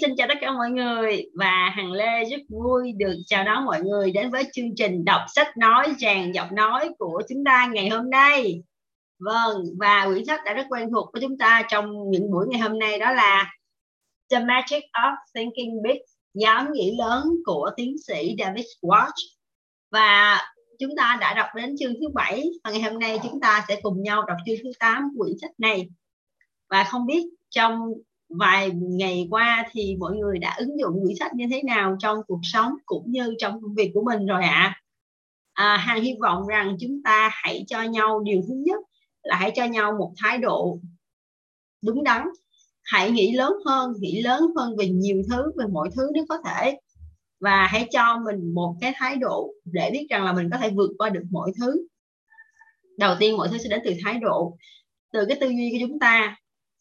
xin chào tất cả mọi người và Hằng Lê rất vui được chào đón mọi người đến với chương trình đọc sách nói tràn giọng nói của chúng ta ngày hôm nay. Vâng, và quyển sách đã rất quen thuộc với chúng ta trong những buổi ngày hôm nay đó là The Magic of Thinking Big, dám nghĩ lớn của tiến sĩ David Watch. Và chúng ta đã đọc đến chương thứ bảy và ngày hôm nay chúng ta sẽ cùng nhau đọc chương thứ 8 của quyển sách này. Và không biết trong vài ngày qua thì mọi người đã ứng dụng quyển sách như thế nào trong cuộc sống cũng như trong công việc của mình rồi ạ? À? à, Hằng hy vọng rằng chúng ta hãy cho nhau điều thứ nhất là hãy cho nhau một thái độ đúng đắn. Hãy nghĩ lớn hơn nghĩ lớn hơn về nhiều thứ về mọi thứ nếu có thể. Và hãy cho mình một cái thái độ để biết rằng là mình có thể vượt qua được mọi thứ. Đầu tiên mọi thứ sẽ đến từ thái độ từ cái tư duy của chúng ta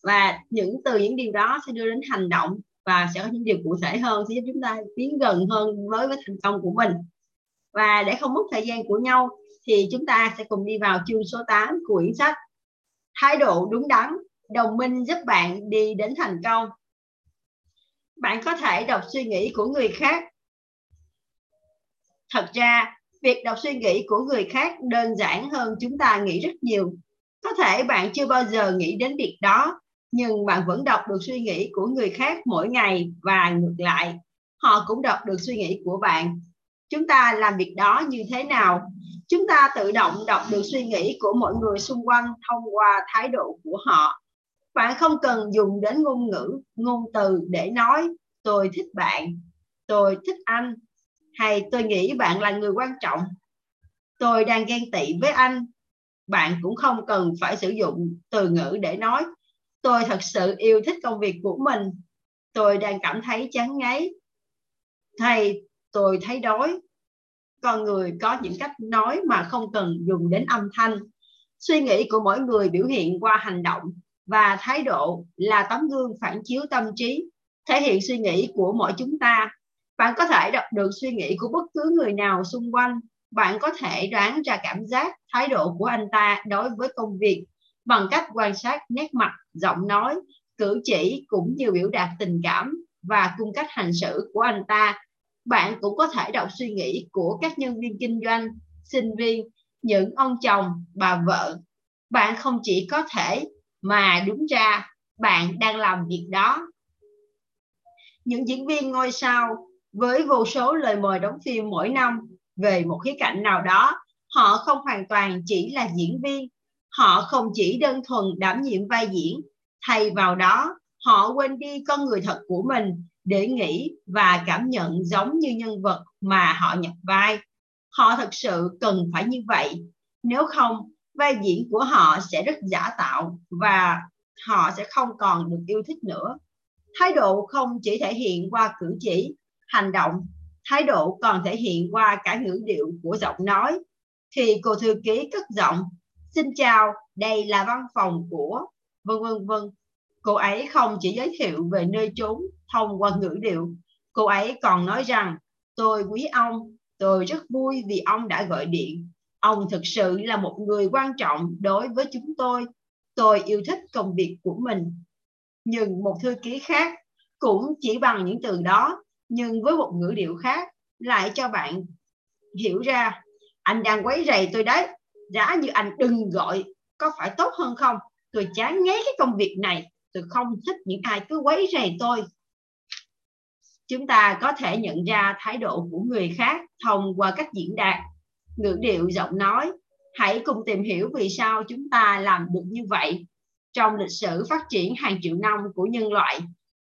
và những từ, những điều đó sẽ đưa đến hành động và sẽ có những điều cụ thể hơn, sẽ giúp chúng ta tiến gần hơn với với thành công của mình. Và để không mất thời gian của nhau thì chúng ta sẽ cùng đi vào chương số 8 của quyển sách thái độ đúng đắn, đồng minh giúp bạn đi đến thành công. Bạn có thể đọc suy nghĩ của người khác. Thật ra, việc đọc suy nghĩ của người khác đơn giản hơn chúng ta nghĩ rất nhiều. Có thể bạn chưa bao giờ nghĩ đến việc đó nhưng bạn vẫn đọc được suy nghĩ của người khác mỗi ngày và ngược lại. Họ cũng đọc được suy nghĩ của bạn. Chúng ta làm việc đó như thế nào? Chúng ta tự động đọc được suy nghĩ của mọi người xung quanh thông qua thái độ của họ. Bạn không cần dùng đến ngôn ngữ, ngôn từ để nói, tôi thích bạn, tôi thích anh, hay tôi nghĩ bạn là người quan trọng, tôi đang ghen tị với anh. Bạn cũng không cần phải sử dụng từ ngữ để nói tôi thật sự yêu thích công việc của mình. Tôi đang cảm thấy chán ngấy. Hay tôi thấy đói. Con người có những cách nói mà không cần dùng đến âm thanh. Suy nghĩ của mỗi người biểu hiện qua hành động và thái độ là tấm gương phản chiếu tâm trí, thể hiện suy nghĩ của mỗi chúng ta. Bạn có thể đọc được suy nghĩ của bất cứ người nào xung quanh. Bạn có thể đoán ra cảm giác, thái độ của anh ta đối với công việc bằng cách quan sát nét mặt, giọng nói, cử chỉ cũng như biểu đạt tình cảm và cung cách hành xử của anh ta. Bạn cũng có thể đọc suy nghĩ của các nhân viên kinh doanh, sinh viên, những ông chồng, bà vợ. Bạn không chỉ có thể mà đúng ra bạn đang làm việc đó. Những diễn viên ngôi sao với vô số lời mời đóng phim mỗi năm về một khía cạnh nào đó, họ không hoàn toàn chỉ là diễn viên họ không chỉ đơn thuần đảm nhiệm vai diễn, thay vào đó, họ quên đi con người thật của mình để nghĩ và cảm nhận giống như nhân vật mà họ nhập vai. Họ thật sự cần phải như vậy. Nếu không, vai diễn của họ sẽ rất giả tạo và họ sẽ không còn được yêu thích nữa. Thái độ không chỉ thể hiện qua cử chỉ, hành động, thái độ còn thể hiện qua cả ngữ điệu của giọng nói. Khi cô thư ký cất giọng Xin chào, đây là văn phòng của vân vân vân. Cô ấy không chỉ giới thiệu về nơi chốn thông qua ngữ điệu, cô ấy còn nói rằng tôi quý ông, tôi rất vui vì ông đã gọi điện. Ông thực sự là một người quan trọng đối với chúng tôi. Tôi yêu thích công việc của mình. Nhưng một thư ký khác cũng chỉ bằng những từ đó, nhưng với một ngữ điệu khác lại cho bạn hiểu ra anh đang quấy rầy tôi đấy giá như anh, đừng gọi có phải tốt hơn không? Tôi chán ngấy cái công việc này. Tôi không thích những ai cứ quấy rầy tôi. Chúng ta có thể nhận ra thái độ của người khác thông qua cách diễn đạt. Ngữ điệu giọng nói, hãy cùng tìm hiểu vì sao chúng ta làm được như vậy. Trong lịch sử phát triển hàng triệu năm của nhân loại,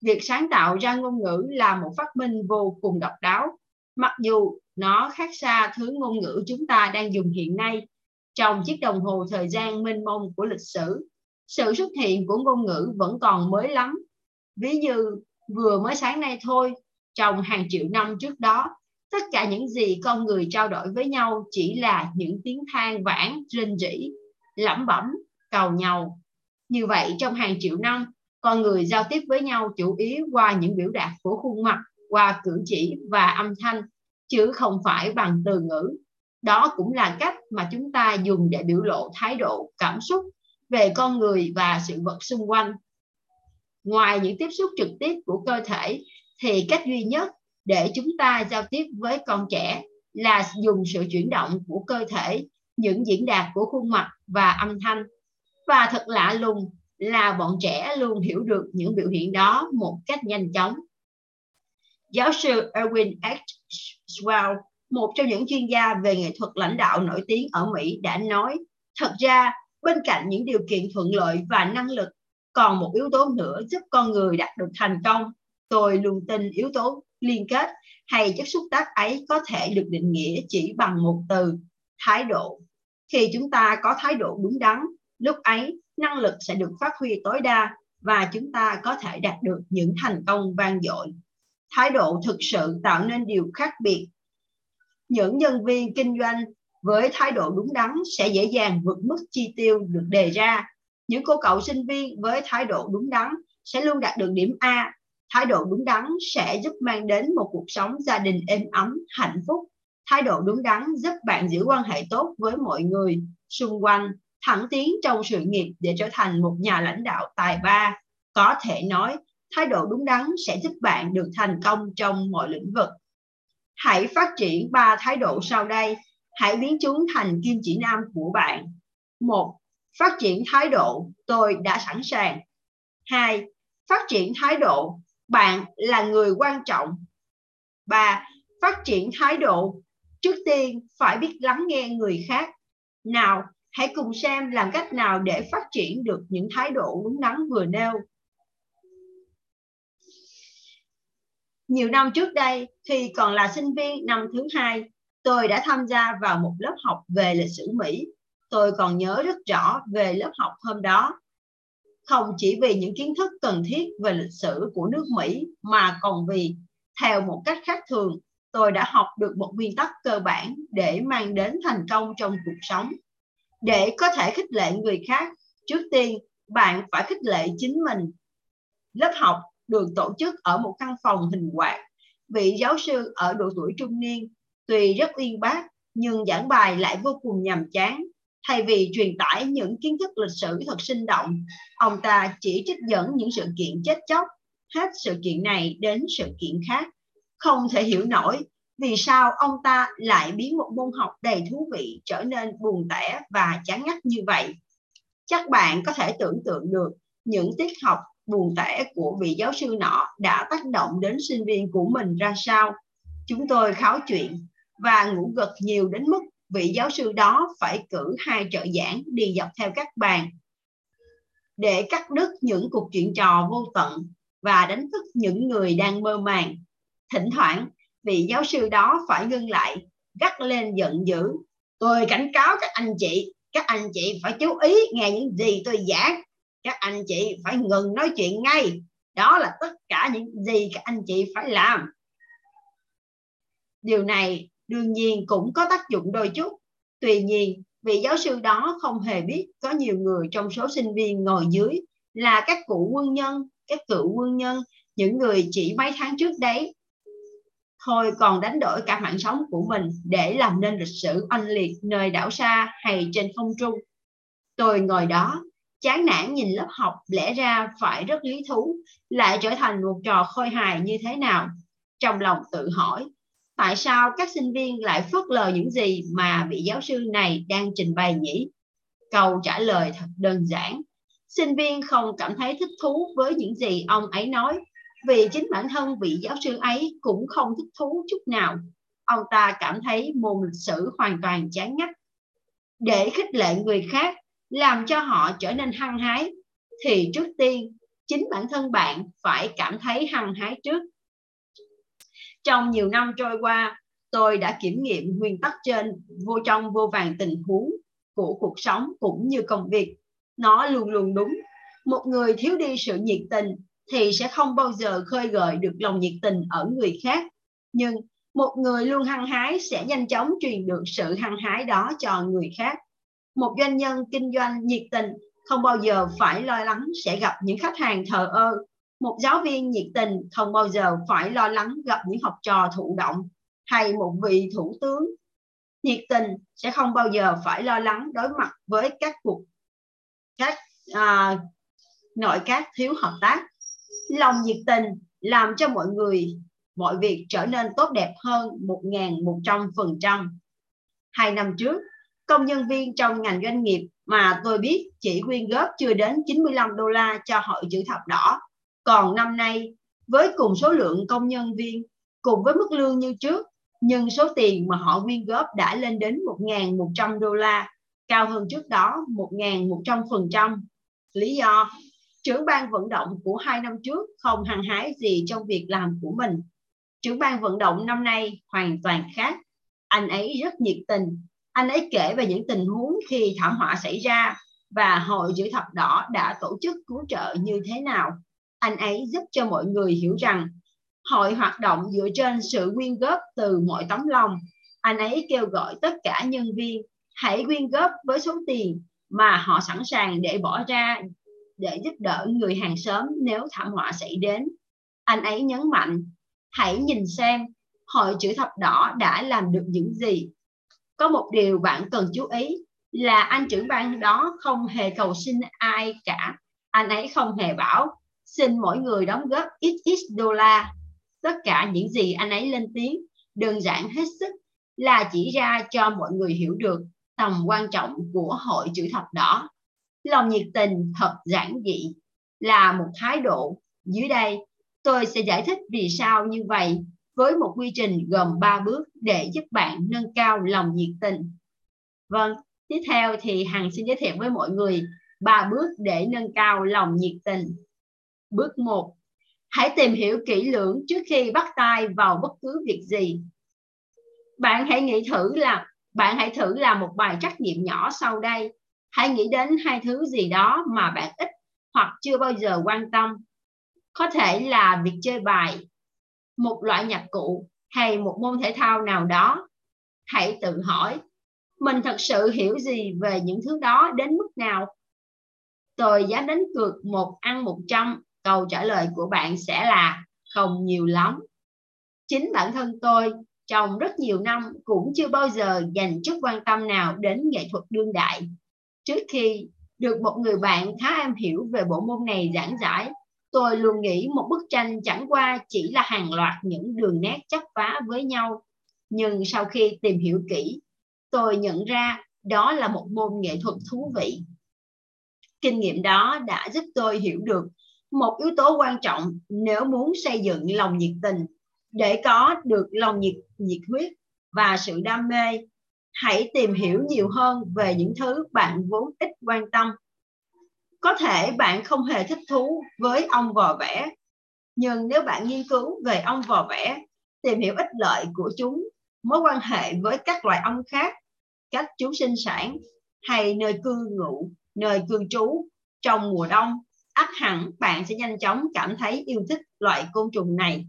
việc sáng tạo ra ngôn ngữ là một phát minh vô cùng độc đáo. Mặc dù nó khác xa thứ ngôn ngữ chúng ta đang dùng hiện nay trong chiếc đồng hồ thời gian mênh mông của lịch sử, sự xuất hiện của ngôn ngữ vẫn còn mới lắm. Ví như, vừa mới sáng nay thôi, trong hàng triệu năm trước đó, tất cả những gì con người trao đổi với nhau chỉ là những tiếng than vãn, rên rỉ, lẩm bẩm, cầu nhau. Như vậy, trong hàng triệu năm, con người giao tiếp với nhau chủ yếu qua những biểu đạt của khuôn mặt, qua cử chỉ và âm thanh, chứ không phải bằng từ ngữ đó cũng là cách mà chúng ta dùng để biểu lộ thái độ, cảm xúc về con người và sự vật xung quanh. Ngoài những tiếp xúc trực tiếp của cơ thể, thì cách duy nhất để chúng ta giao tiếp với con trẻ là dùng sự chuyển động của cơ thể, những diễn đạt của khuôn mặt và âm thanh. Và thật lạ lùng là bọn trẻ luôn hiểu được những biểu hiện đó một cách nhanh chóng. Giáo sư Erwin H. Swell một trong những chuyên gia về nghệ thuật lãnh đạo nổi tiếng ở Mỹ đã nói, thật ra, bên cạnh những điều kiện thuận lợi và năng lực, còn một yếu tố nữa giúp con người đạt được thành công. Tôi luôn tin yếu tố liên kết hay chất xúc tác ấy có thể được định nghĩa chỉ bằng một từ, thái độ. Khi chúng ta có thái độ đúng đắn, lúc ấy năng lực sẽ được phát huy tối đa và chúng ta có thể đạt được những thành công vang dội. Thái độ thực sự tạo nên điều khác biệt những nhân viên kinh doanh với thái độ đúng đắn sẽ dễ dàng vượt mức chi tiêu được đề ra. Những cô cậu sinh viên với thái độ đúng đắn sẽ luôn đạt được điểm A. Thái độ đúng đắn sẽ giúp mang đến một cuộc sống gia đình êm ấm, hạnh phúc. Thái độ đúng đắn giúp bạn giữ quan hệ tốt với mọi người xung quanh, thẳng tiến trong sự nghiệp để trở thành một nhà lãnh đạo tài ba. Có thể nói, thái độ đúng đắn sẽ giúp bạn được thành công trong mọi lĩnh vực hãy phát triển ba thái độ sau đây. Hãy biến chúng thành kim chỉ nam của bạn. Một, phát triển thái độ. Tôi đã sẵn sàng. Hai, phát triển thái độ. Bạn là người quan trọng. Ba, phát triển thái độ. Trước tiên, phải biết lắng nghe người khác. Nào, hãy cùng xem làm cách nào để phát triển được những thái độ đúng đắn vừa nêu. Nhiều năm trước đây khi còn là sinh viên năm thứ hai, tôi đã tham gia vào một lớp học về lịch sử mỹ. Tôi còn nhớ rất rõ về lớp học hôm đó. Không chỉ vì những kiến thức cần thiết về lịch sử của nước mỹ, mà còn vì, theo một cách khác thường, tôi đã học được một nguyên tắc cơ bản để mang đến thành công trong cuộc sống. Để có thể khích lệ người khác, trước tiên bạn phải khích lệ chính mình. Lớp học được tổ chức ở một căn phòng hình quạt. Vị giáo sư ở độ tuổi trung niên, tuy rất uyên bác, nhưng giảng bài lại vô cùng nhàm chán. Thay vì truyền tải những kiến thức lịch sử thật sinh động, ông ta chỉ trích dẫn những sự kiện chết chóc, hết sự kiện này đến sự kiện khác. Không thể hiểu nổi vì sao ông ta lại biến một môn học đầy thú vị trở nên buồn tẻ và chán ngắt như vậy. Chắc bạn có thể tưởng tượng được những tiết học buồn tẻ của vị giáo sư nọ đã tác động đến sinh viên của mình ra sao? Chúng tôi kháo chuyện và ngủ gật nhiều đến mức vị giáo sư đó phải cử hai trợ giảng đi dọc theo các bàn. Để cắt đứt những cuộc chuyện trò vô tận và đánh thức những người đang mơ màng, thỉnh thoảng vị giáo sư đó phải ngưng lại, gắt lên giận dữ. Tôi cảnh cáo các anh chị, các anh chị phải chú ý nghe những gì tôi giảng các anh chị phải ngừng nói chuyện ngay. Đó là tất cả những gì các anh chị phải làm. Điều này đương nhiên cũng có tác dụng đôi chút. Tuy nhiên, vị giáo sư đó không hề biết có nhiều người trong số sinh viên ngồi dưới là các cụ quân nhân, các cựu quân nhân, những người chỉ mấy tháng trước đấy. Thôi còn đánh đổi cả mạng sống của mình để làm nên lịch sử oanh liệt nơi đảo xa hay trên không trung. Tôi ngồi đó chán nản nhìn lớp học lẽ ra phải rất lý thú, lại trở thành một trò khôi hài như thế nào? Trong lòng tự hỏi, tại sao các sinh viên lại phớt lờ những gì mà vị giáo sư này đang trình bày nhỉ? Câu trả lời thật đơn giản, sinh viên không cảm thấy thích thú với những gì ông ấy nói, vì chính bản thân vị giáo sư ấy cũng không thích thú chút nào. Ông ta cảm thấy môn lịch sử hoàn toàn chán ngắt. Để khích lệ người khác làm cho họ trở nên hăng hái, thì trước tiên, chính bản thân bạn phải cảm thấy hăng hái trước. Trong nhiều năm trôi qua, tôi đã kiểm nghiệm nguyên tắc trên vô trong vô vàng tình huống của cuộc sống cũng như công việc. Nó luôn luôn đúng. Một người thiếu đi sự nhiệt tình thì sẽ không bao giờ khơi gợi được lòng nhiệt tình ở người khác. Nhưng một người luôn hăng hái sẽ nhanh chóng truyền được sự hăng hái đó cho người khác một doanh nhân kinh doanh nhiệt tình không bao giờ phải lo lắng sẽ gặp những khách hàng thờ ơ. Một giáo viên nhiệt tình không bao giờ phải lo lắng gặp những học trò thụ động hay một vị thủ tướng. Nhiệt tình sẽ không bao giờ phải lo lắng đối mặt với các cuộc các à, nội các thiếu hợp tác. Lòng nhiệt tình làm cho mọi người mọi việc trở nên tốt đẹp hơn 1.100%. Hai năm trước, công nhân viên trong ngành doanh nghiệp mà tôi biết chỉ quyên góp chưa đến 95 đô la cho hội chữ thập đỏ. Còn năm nay, với cùng số lượng công nhân viên, cùng với mức lương như trước, nhưng số tiền mà họ quyên góp đã lên đến 1.100 đô la, cao hơn trước đó 1.100%. Lý do, trưởng ban vận động của hai năm trước không hăng hái gì trong việc làm của mình. Trưởng ban vận động năm nay hoàn toàn khác. Anh ấy rất nhiệt tình. Anh ấy kể về những tình huống khi thảm họa xảy ra và Hội Chữ Thập Đỏ đã tổ chức cứu trợ như thế nào. Anh ấy giúp cho mọi người hiểu rằng hội hoạt động dựa trên sự quyên góp từ mọi tấm lòng. Anh ấy kêu gọi tất cả nhân viên hãy quyên góp với số tiền mà họ sẵn sàng để bỏ ra để giúp đỡ người hàng xóm nếu thảm họa xảy đến. Anh ấy nhấn mạnh, hãy nhìn xem hội chữ thập đỏ đã làm được những gì. Có một điều bạn cần chú ý là anh trưởng ban đó không hề cầu xin ai cả. Anh ấy không hề bảo, xin mỗi người đóng góp ít ít đô la. Tất cả những gì anh ấy lên tiếng, đơn giản hết sức là chỉ ra cho mọi người hiểu được tầm quan trọng của hội chữ thập đỏ lòng nhiệt tình, thật giản dị là một thái độ dưới đây, tôi sẽ giải thích vì sao như vậy với một quy trình gồm 3 bước để giúp bạn nâng cao lòng nhiệt tình. Vâng tiếp theo thì hằng xin giới thiệu với mọi người ba bước để nâng cao lòng nhiệt tình. Bước 1 hãy tìm hiểu kỹ lưỡng trước khi bắt tay vào bất cứ việc gì. Bạn hãy nghĩ thử là, bạn hãy thử làm một bài trắc nghiệm nhỏ sau đây. Hãy nghĩ đến hai thứ gì đó mà bạn ít hoặc chưa bao giờ quan tâm. Có thể là việc chơi bài một loại nhạc cụ hay một môn thể thao nào đó, hãy tự hỏi, mình thật sự hiểu gì về những thứ đó đến mức nào? Tôi dám đánh cược một ăn một trăm câu trả lời của bạn sẽ là không nhiều lắm. Chính bản thân tôi trong rất nhiều năm cũng chưa bao giờ dành chút quan tâm nào đến nghệ thuật đương đại. Trước khi được một người bạn khá am hiểu về bộ môn này giảng giải tôi luôn nghĩ một bức tranh chẳng qua chỉ là hàng loạt những đường nét chấp phá với nhau. Nhưng sau khi tìm hiểu kỹ, tôi nhận ra đó là một môn nghệ thuật thú vị. Kinh nghiệm đó đã giúp tôi hiểu được một yếu tố quan trọng nếu muốn xây dựng lòng nhiệt tình. Để có được lòng nhiệt nhiệt huyết và sự đam mê, hãy tìm hiểu nhiều hơn về những thứ bạn vốn ít quan tâm có thể bạn không hề thích thú với ong vò vẽ, nhưng nếu bạn nghiên cứu về ong vò vẽ, tìm hiểu ích lợi của chúng, mối quan hệ với các loài ong khác cách chúng sinh sản hay nơi cư ngụ, nơi cư trú trong mùa đông, ắt hẳn bạn sẽ nhanh chóng cảm thấy yêu thích loại côn trùng này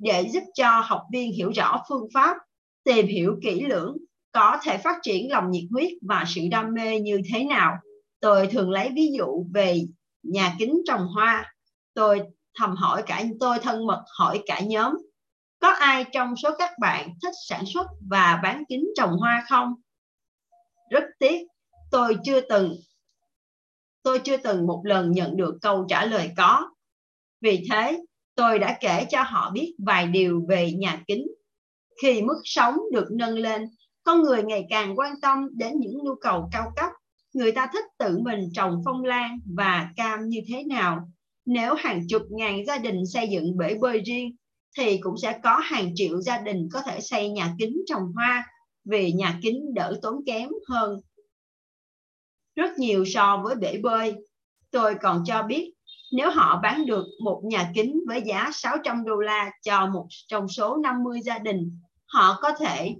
để giúp cho học viên hiểu rõ phương pháp, tìm hiểu kỹ lưỡng, có thể phát triển lòng nhiệt huyết và sự đam mê như thế nào. Tôi thường lấy ví dụ về nhà kính trồng hoa. Tôi thầm hỏi cả tôi thân mật hỏi cả nhóm. Có ai trong số các bạn thích sản xuất và bán kính trồng hoa không? Rất tiếc, tôi chưa từng tôi chưa từng một lần nhận được câu trả lời có. Vì thế, tôi đã kể cho họ biết vài điều về nhà kính. Khi mức sống được nâng lên, con người ngày càng quan tâm đến những nhu cầu cao cấp. Người ta thích tự mình trồng phong lan và cam như thế nào. Nếu hàng chục ngàn gia đình xây dựng bể bơi riêng, thì cũng sẽ có hàng triệu gia đình có thể xây nhà kính trồng hoa vì nhà kính đỡ tốn kém hơn rất nhiều so với bể bơi. Tôi còn cho biết nếu họ bán được một nhà kính với giá 600 đô la cho một trong số 50 gia đình, họ có thể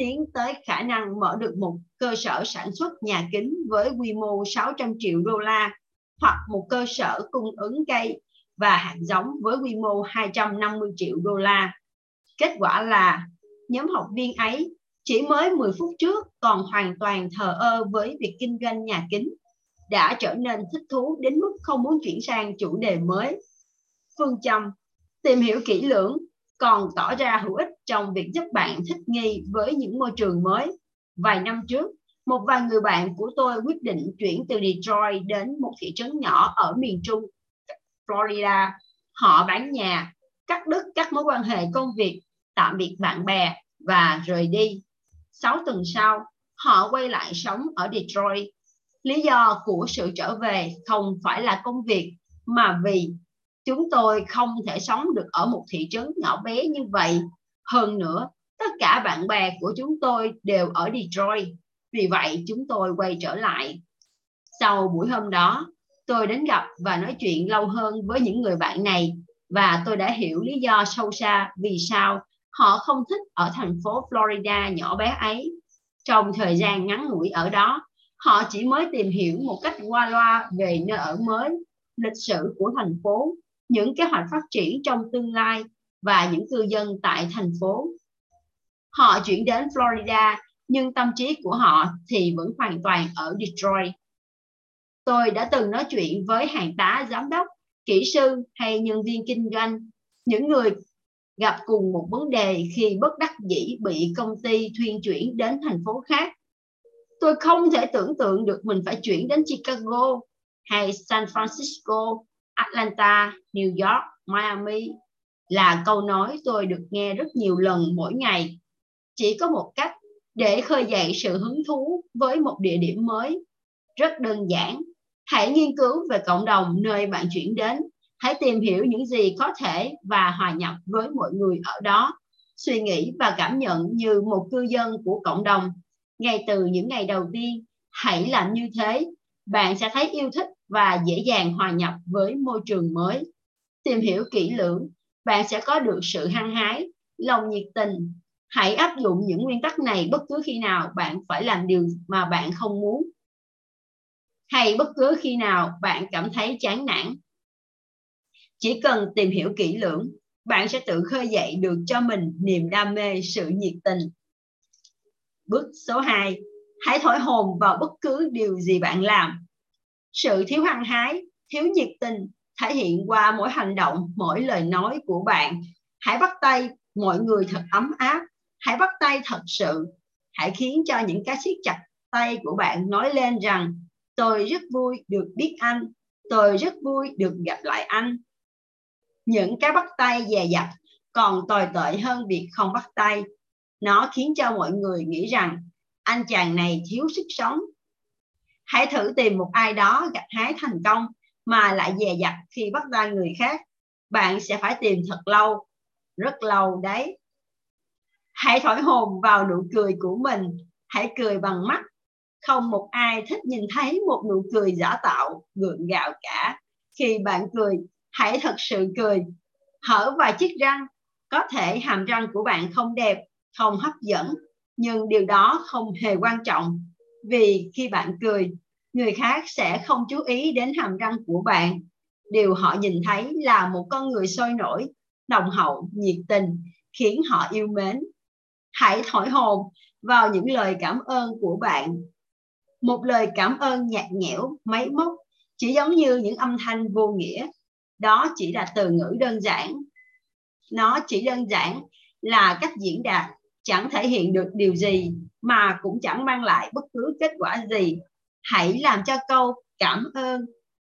tiến tới khả năng mở được một cơ sở sản xuất nhà kính với quy mô 600 triệu đô la hoặc một cơ sở cung ứng cây và hạt giống với quy mô 250 triệu đô la. Kết quả là nhóm học viên ấy chỉ mới 10 phút trước còn hoàn toàn thờ ơ với việc kinh doanh nhà kính, đã trở nên thích thú đến mức không muốn chuyển sang chủ đề mới. Phương châm tìm hiểu kỹ lưỡng còn tỏ ra hữu ích trong việc giúp bạn thích nghi với những môi trường mới. Vài năm trước, một vài người bạn của tôi quyết định chuyển từ Detroit đến một thị trấn nhỏ ở miền trung Florida. họ bán nhà cắt đứt các mối quan hệ công việc tạm biệt bạn bè và rời đi sáu tuần sau họ quay lại sống ở Detroit lý do của sự trở về không phải là công việc mà vì chúng tôi không thể sống được ở một thị trấn nhỏ bé như vậy. Hơn nữa tất cả bạn bè của chúng tôi đều ở Detroit. Vì vậy chúng tôi quay trở lại. Sau buổi hôm đó tôi đến gặp và nói chuyện lâu hơn với những người bạn này. Và tôi đã hiểu lý do sâu xa vì sao họ không thích ở thành phố Florida nhỏ bé ấy. Trong thời gian ngắn ngủi ở đó, họ chỉ mới tìm hiểu một cách qua loa về nơi ở mới, lịch sử của thành phố, những kế hoạch phát triển trong tương lai và những cư dân tại thành phố. Họ chuyển đến Florida, nhưng tâm trí của họ thì vẫn hoàn toàn ở Detroit. Tôi đã từng nói chuyện với hàng tá giám đốc, kỹ sư hay nhân viên kinh doanh, những người gặp cùng một vấn đề khi bất đắc dĩ bị công ty thuyên chuyển đến thành phố khác. Tôi không thể tưởng tượng được mình phải chuyển đến Chicago hay San Francisco, Atlanta, New York, Miami là câu nói tôi được nghe rất nhiều lần mỗi ngày. Chỉ có một cách để khơi dậy sự hứng thú với một địa điểm mới. Rất đơn giản, hãy nghiên cứu về cộng đồng nơi bạn chuyển đến hãy tìm hiểu những gì có thể và hòa nhập với mọi người ở đó suy nghĩ và cảm nhận như một cư dân của cộng đồng ngay từ những ngày đầu tiên hãy làm như thế bạn sẽ thấy yêu thích và dễ dàng hòa nhập với môi trường mới. Tìm hiểu kỹ lưỡng, bạn sẽ có được sự hăng hái, lòng nhiệt tình. Hãy áp dụng những nguyên tắc này bất cứ khi nào bạn phải làm điều mà bạn không muốn. Hay bất cứ khi nào bạn cảm thấy chán nản. Chỉ cần tìm hiểu kỹ lưỡng, bạn sẽ tự khơi dậy được cho mình niềm đam mê, sự nhiệt tình. Bước số 2 hãy thổi hồn vào bất cứ điều gì bạn làm sự thiếu hăng hái, thiếu nhiệt tình thể hiện qua mỗi hành động, mỗi lời nói của bạn. Hãy bắt tay, mọi người thật ấm áp. Hãy bắt tay thật sự. Hãy khiến cho những cái siết chặt tay của bạn nói lên rằng, tôi rất vui được biết anh. Tôi rất vui được gặp lại anh. Những cái bắt tay dè dặt còn tồi tệ hơn việc không bắt tay. Nó khiến cho mọi người nghĩ rằng, anh chàng này thiếu sức sống hãy thử tìm một ai đó gặt hái thành công mà lại dè dặt khi bắt tay người khác. Bạn sẽ phải tìm thật lâu, rất lâu đấy. Hãy thổi hồn vào nụ cười của mình. Hãy cười bằng mắt. Không một ai thích nhìn thấy một nụ cười giả tạo, gượng gạo cả. Khi bạn cười, hãy thật sự cười. Hở vài chiếc răng. Có thể hàm răng của bạn không đẹp, không hấp dẫn, nhưng điều đó không hề quan trọng vì khi bạn cười, người khác sẽ không chú ý đến hàm răng của bạn. Điều họ nhìn thấy là một con người sôi nổi đồng hậu, nhiệt tình, khiến họ yêu mến. Hãy thổi hồn vào những lời cảm ơn của bạn. Một lời cảm ơn nhạt nhẽo, máy móc, chỉ giống như những âm thanh vô nghĩa. Đó chỉ là từ ngữ đơn giản. Nó chỉ đơn giản là cách diễn đạt, chẳng thể hiện được điều gì mà cũng chẳng mang lại bất cứ kết quả gì. Hãy làm cho câu cảm ơn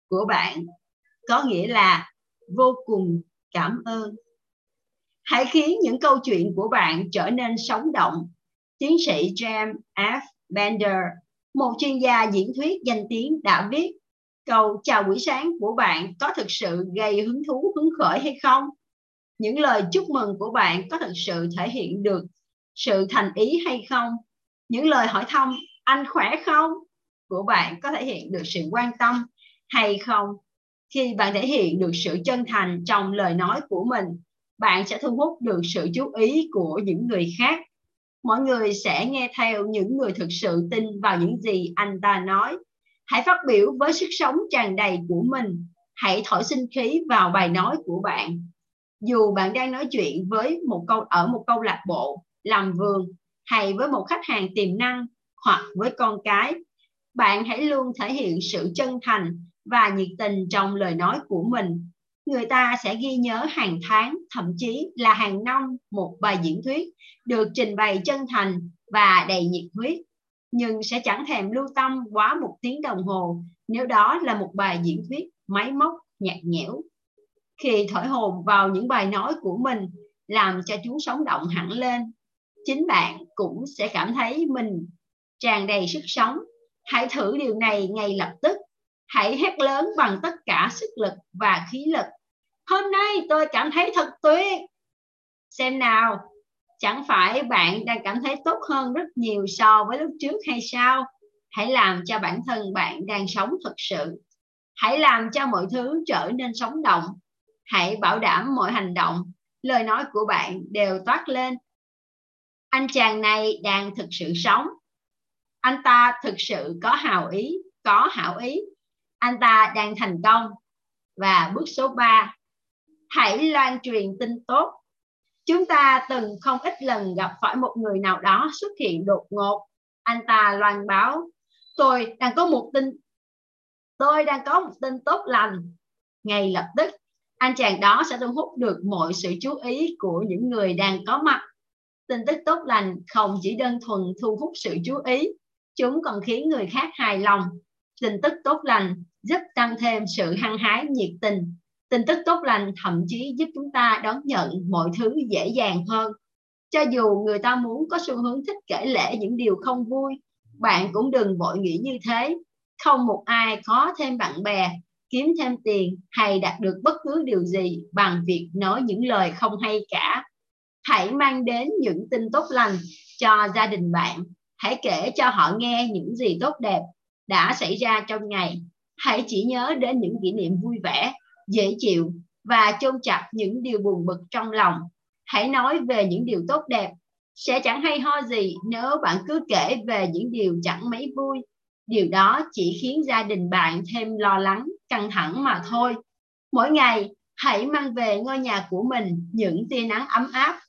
của bạn có nghĩa là vô cùng cảm ơn. Hãy khiến những câu chuyện của bạn trở nên sống động. Tiến sĩ James F. Bender, một chuyên gia diễn thuyết danh tiếng đã viết câu chào buổi sáng của bạn có thực sự gây hứng thú, hứng khởi hay không? Những lời chúc mừng của bạn có thực sự thể hiện được sự thành ý hay không? Những lời hỏi thăm, anh khỏe không? Của bạn có thể hiện được sự quan tâm hay không? Khi bạn thể hiện được sự chân thành trong lời nói của mình, bạn sẽ thu hút được sự chú ý của những người khác. Mọi người sẽ nghe theo những người thực sự tin vào những gì anh ta nói. Hãy phát biểu với sức sống tràn đầy của mình. Hãy thổi sinh khí vào bài nói của bạn. Dù bạn đang nói chuyện với một câu, ở một câu lạc bộ, làm vườn hay với một khách hàng tiềm năng hoặc với con cái. Bạn hãy luôn thể hiện sự chân thành và nhiệt tình trong lời nói của mình. Người ta sẽ ghi nhớ hàng tháng, thậm chí là hàng năm một bài diễn thuyết được trình bày chân thành và đầy nhiệt huyết, nhưng sẽ chẳng thèm lưu tâm quá một tiếng đồng hồ nếu đó là một bài diễn thuyết máy móc nhạt nhẽo. Khi thổi hồn vào những bài nói của mình, làm cho chúng sống động hẳn lên chính bạn cũng sẽ cảm thấy mình tràn đầy sức sống. Hãy thử điều này ngay lập tức. Hãy hét lớn bằng tất cả sức lực và khí lực. Hôm nay tôi cảm thấy thật tuyệt. Xem nào, chẳng phải bạn đang cảm thấy tốt hơn rất nhiều so với lúc trước hay sao? Hãy làm cho bản thân bạn đang sống thật sự. Hãy làm cho mọi thứ trở nên sống động. Hãy bảo đảm mọi hành động. Lời nói của bạn đều toát lên anh chàng này đang thực sự sống. Anh ta thực sự có hào ý, có hảo ý. Anh ta đang thành công. Và bước số 3 hãy loan truyền tin tốt. Chúng ta từng không ít lần gặp phải một người nào đó xuất hiện đột ngột. Anh ta loan báo, tôi đang có một tin, tôi đang có một tin tốt lành. Ngay lập tức, anh chàng đó sẽ thu hút được mọi sự chú ý của những người đang có mặt tin tức tốt lành không chỉ đơn thuần thu hút sự chú ý, chúng còn khiến người khác hài lòng. Tin tức tốt lành giúp tăng thêm sự hăng hái, nhiệt tình. Tin tức tốt lành thậm chí giúp chúng ta đón nhận mọi thứ dễ dàng hơn. Cho dù người ta muốn có xu hướng thích kể lể những điều không vui, bạn cũng đừng vội nghĩ như thế. Không một ai có thêm bạn bè, kiếm thêm tiền hay đạt được bất cứ điều gì bằng việc nói những lời không hay cả hãy mang đến những tin tốt lành cho gia đình bạn. Hãy kể cho họ nghe những gì tốt đẹp đã xảy ra trong ngày. Hãy chỉ nhớ đến những kỷ niệm vui vẻ, dễ chịu và chôn chặt những điều buồn bực trong lòng. Hãy nói về những điều tốt đẹp. Sẽ chẳng hay ho gì nếu bạn cứ kể về những điều chẳng mấy vui. Điều đó chỉ khiến gia đình bạn thêm lo lắng, căng thẳng mà thôi. Mỗi ngày, hãy mang về ngôi nhà của mình những tia nắng ấm áp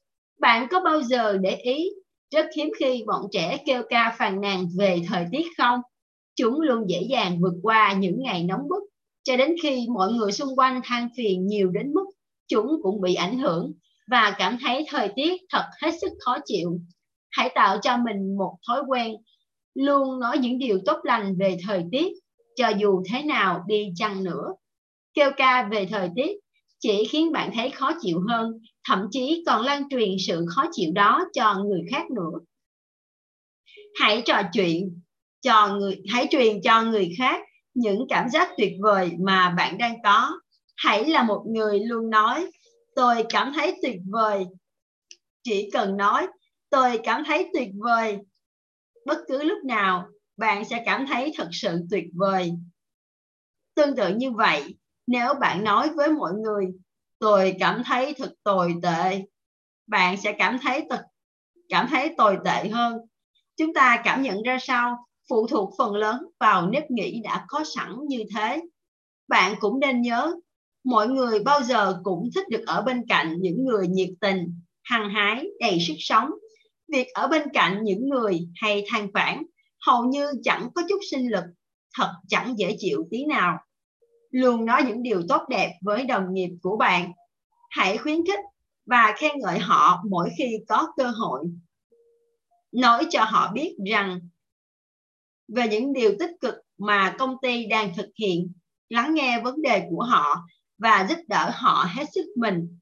bạn có bao giờ để ý rất hiếm khi bọn trẻ kêu ca phàn nàn về thời tiết không? Chúng luôn dễ dàng vượt qua những ngày nóng bức, cho đến khi mọi người xung quanh than phiền nhiều đến mức chúng cũng bị ảnh hưởng và cảm thấy thời tiết thật hết sức khó chịu. Hãy tạo cho mình một thói quen luôn nói những điều tốt lành về thời tiết, cho dù thế nào đi chăng nữa. Kêu ca về thời tiết chỉ khiến bạn thấy khó chịu hơn thậm chí còn lan truyền sự khó chịu đó cho người khác nữa. Hãy trò chuyện cho người, hãy truyền cho người khác những cảm giác tuyệt vời mà bạn đang có. Hãy là một người luôn nói, tôi cảm thấy tuyệt vời. Chỉ cần nói, tôi cảm thấy tuyệt vời. Bất cứ lúc nào, bạn sẽ cảm thấy thật sự tuyệt vời. Tương tự như vậy, nếu bạn nói với mọi người tôi cảm thấy thật tồi tệ. Bạn sẽ cảm thấy thật cảm thấy tồi tệ hơn. Chúng ta cảm nhận ra sao? Phụ thuộc phần lớn vào nếp nghĩ đã có sẵn như thế. Bạn cũng nên nhớ, mọi người bao giờ cũng thích được ở bên cạnh những người nhiệt tình, hăng hái, đầy sức sống. Việc ở bên cạnh những người hay than vãn hầu như chẳng có chút sinh lực, thật chẳng dễ chịu tí nào luôn nói những điều tốt đẹp với đồng nghiệp của bạn. Hãy khuyến khích và khen ngợi họ mỗi khi có cơ hội. Nói cho họ biết rằng về những điều tích cực mà công ty đang thực hiện, lắng nghe vấn đề của họ và giúp đỡ họ hết sức mình.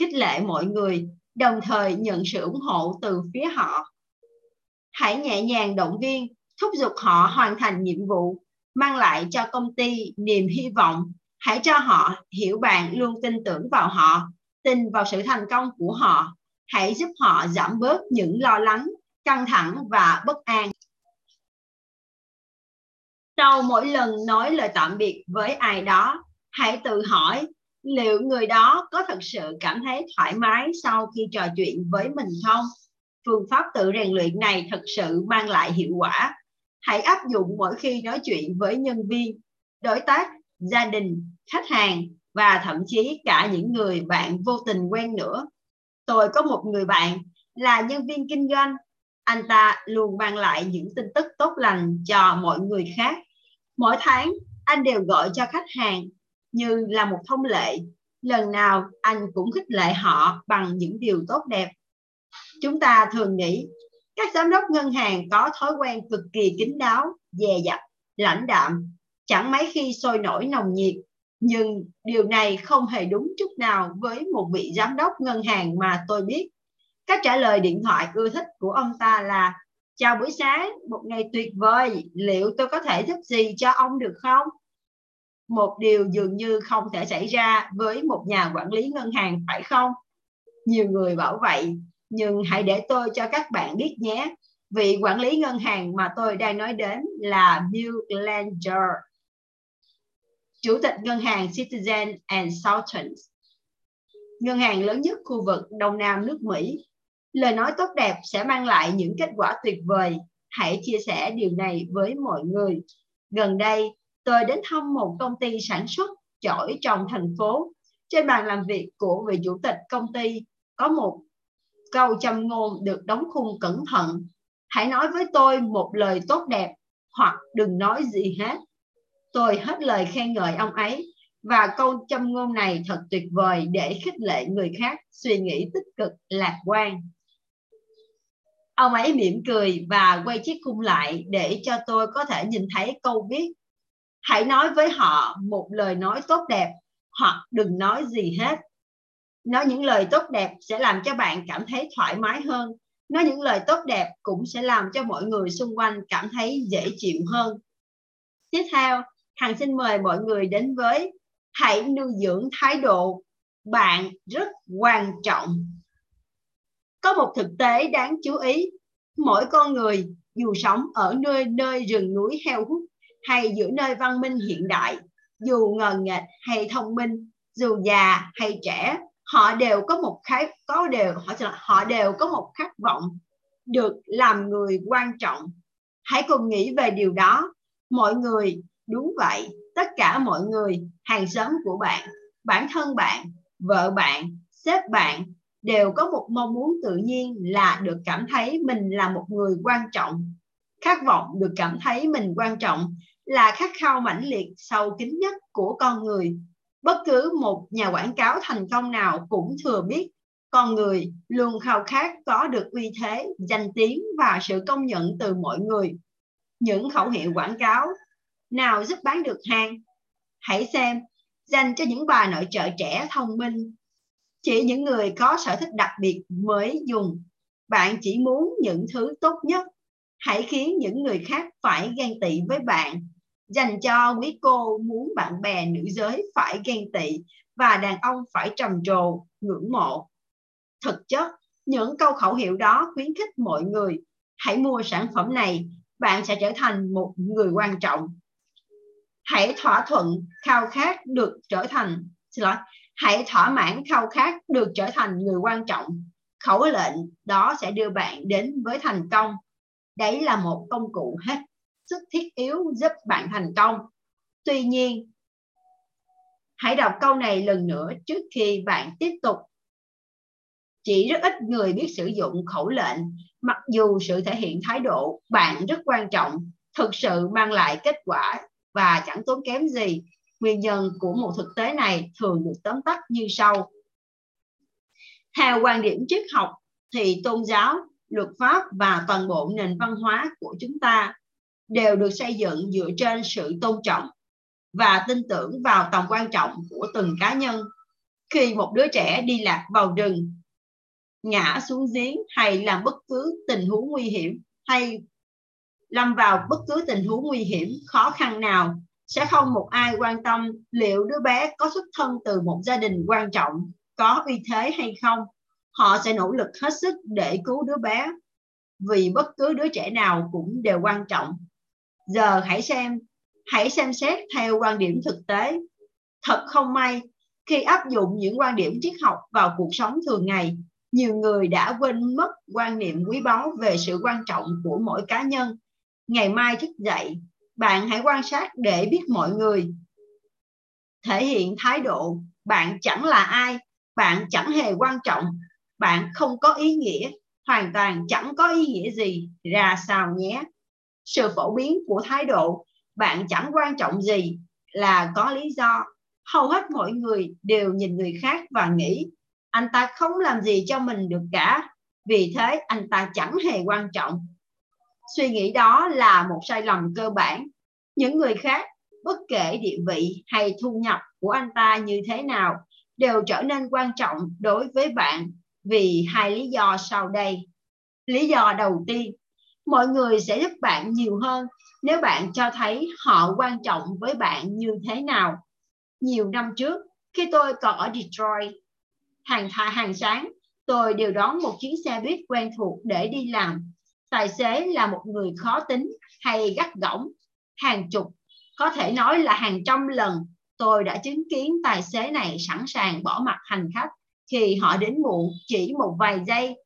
Khích lệ mọi người, đồng thời nhận sự ủng hộ từ phía họ. Hãy nhẹ nhàng động viên, thúc giục họ hoàn thành nhiệm vụ mang lại cho công ty niềm hy vọng, hãy cho họ hiểu bạn luôn tin tưởng vào họ, tin vào sự thành công của họ. Hãy giúp họ giảm bớt những lo lắng, căng thẳng và bất an. Sau mỗi lần nói lời tạm biệt với ai đó, hãy tự hỏi liệu người đó có thật sự cảm thấy thoải mái sau khi trò chuyện với mình không? Phương pháp tự rèn luyện này thật sự mang lại hiệu quả hãy áp dụng mỗi khi nói chuyện với nhân viên, đối tác, gia đình, khách hàng và thậm chí cả những người bạn vô tình quen nữa. Tôi có một người bạn là nhân viên kinh doanh. Anh ta luôn mang lại những tin tức tốt lành cho mọi người khác. Mỗi tháng, anh đều gọi cho khách hàng như là một thông lệ. Lần nào anh cũng khích lệ họ bằng những điều tốt đẹp. Chúng ta thường nghĩ các giám đốc ngân hàng có thói quen cực kỳ kín đáo, dè dặt, lãnh đạm, chẳng mấy khi sôi nổi nồng nhiệt. Nhưng điều này không hề đúng chút nào với một vị giám đốc ngân hàng mà tôi biết. Các trả lời điện thoại ưa thích của ông ta là, chào buổi sáng, một ngày tuyệt vời, liệu tôi có thể giúp gì cho ông được không? Một điều dường như không thể xảy ra với một nhà quản lý ngân hàng, phải không? Nhiều người bảo vậy nhưng hãy để tôi cho các bạn biết nhé. Vị quản lý ngân hàng mà tôi đang nói đến là Bill Langer chủ tịch ngân hàng Citizen and Southern. Ngân hàng lớn nhất khu vực Đông Nam nước Mỹ. Lời nói tốt đẹp sẽ mang lại những kết quả tuyệt vời. Hãy chia sẻ điều này với mọi người. Gần đây, tôi đến thăm một công ty sản xuất chổi trong thành phố. Trên bàn làm việc của vị chủ tịch công ty có một câu châm ngôn được đóng khung cẩn thận. Hãy nói với tôi một lời tốt đẹp, hoặc đừng nói gì hết. Tôi hết lời khen ngợi ông ấy, và câu châm ngôn này thật tuyệt vời để khích lệ người khác suy nghĩ tích cực, lạc quan. Ông ấy mỉm cười và quay chiếc khung lại để cho tôi có thể nhìn thấy câu viết. Hãy nói với họ một lời nói tốt đẹp, hoặc đừng nói gì hết nói những lời tốt đẹp sẽ làm cho bạn cảm thấy thoải mái hơn. Nói những lời tốt đẹp cũng sẽ làm cho mọi người xung quanh cảm thấy dễ chịu hơn. Tiếp theo, hằng xin mời mọi người đến với hãy nuôi dưỡng thái độ bạn rất quan trọng. Có một thực tế đáng chú ý. Mỗi con người, dù sống ở nơi nơi rừng núi heo hút hay giữa nơi văn minh hiện đại, dù ngờ nghệch hay thông minh, dù già hay trẻ họ đều có một khái có đều, họ họ đều có một khát vọng được làm người quan trọng. Hãy cùng nghĩ về điều đó. Mọi người, đúng vậy. Tất cả mọi người, hàng xóm của bạn, bản thân bạn, vợ bạn, sếp bạn đều có một mong muốn tự nhiên là được cảm thấy mình là một người quan trọng. Khát vọng được cảm thấy mình quan trọng là khát khao mãnh liệt, sâu kín nhất của con người bất cứ một nhà quảng cáo thành công nào cũng thừa biết con người luôn khao khát có được uy thế, danh tiếng và sự công nhận từ mọi người. Những khẩu hiệu quảng cáo nào giúp bán được hàng? Hãy xem dành cho những bà nội trợ trẻ thông minh. Chỉ những người có sở thích đặc biệt mới dùng. Bạn chỉ muốn những thứ tốt nhất. Hãy khiến những người khác phải ghen tị với bạn dành cho quý cô muốn bạn bè nữ giới phải ghen tị và đàn ông phải trầm trồ, ngưỡng mộ. Thực chất, những câu khẩu hiệu đó khuyến khích mọi người hãy mua sản phẩm này, bạn sẽ trở thành một người quan trọng. Hãy thỏa thuận khao khát được trở thành, xin lỗi, hãy thỏa mãn khao khát được trở thành người quan trọng. Khẩu lệnh đó sẽ đưa bạn đến với thành công. Đấy là một công cụ hết sức thiết yếu giúp bạn thành công. Tuy nhiên, hãy đọc câu này lần nữa trước khi bạn tiếp tục. Chỉ rất ít người biết sử dụng khẩu lệnh, mặc dù sự thể hiện thái độ bạn rất quan trọng, thực sự mang lại kết quả và chẳng tốn kém gì. Nguyên nhân của một thực tế này thường được tóm tắt như sau. Theo quan điểm triết học, thì tôn giáo, luật pháp và toàn bộ nền văn hóa của chúng ta đều được xây dựng dựa trên sự tôn trọng và tin tưởng vào tầm quan trọng của từng cá nhân. Khi một đứa trẻ đi lạc vào rừng, ngã xuống giếng hay làm bất cứ tình huống nguy hiểm hay lâm vào bất cứ tình huống nguy hiểm khó khăn nào, sẽ không một ai quan tâm liệu đứa bé có xuất thân từ một gia đình quan trọng, có uy thế hay không. Họ sẽ nỗ lực hết sức để cứu đứa bé, vì bất cứ đứa trẻ nào cũng đều quan trọng giờ hãy xem hãy xem xét theo quan điểm thực tế. Thật không may, khi áp dụng những quan điểm triết học vào cuộc sống thường ngày, nhiều người đã quên mất quan niệm quý báu về sự quan trọng của mỗi cá nhân. Ngày mai thức dậy, bạn hãy quan sát để biết mọi người. Thể hiện thái độ, bạn chẳng là ai, bạn chẳng hề quan trọng, bạn không có ý nghĩa, hoàn toàn chẳng có ý nghĩa gì, ra sao nhé sự phổ biến của thái độ. Bạn chẳng quan trọng gì là có lý do. Hầu hết mọi người đều nhìn người khác và nghĩ anh ta không làm gì cho mình được cả. Vì thế anh ta chẳng hề quan trọng. Suy nghĩ đó là một sai lầm cơ bản. Những người khác bất kể địa vị hay thu nhập của anh ta như thế nào, đều trở nên quan trọng đối với bạn vì hai lý do sau đây. Lý do đầu tiên, mọi người sẽ giúp bạn nhiều hơn nếu bạn cho thấy họ quan trọng với bạn như thế nào. Nhiều năm trước, khi tôi còn ở Detroit, hàng thà hàng sáng, tôi đều đón một chuyến xe buýt quen thuộc để đi làm. Tài xế là một người khó tính hay gắt gỏng, hàng chục, có thể nói là hàng trăm lần tôi đã chứng kiến tài xế này sẵn sàng bỏ mặt hành khách khi họ đến muộn chỉ một vài giây,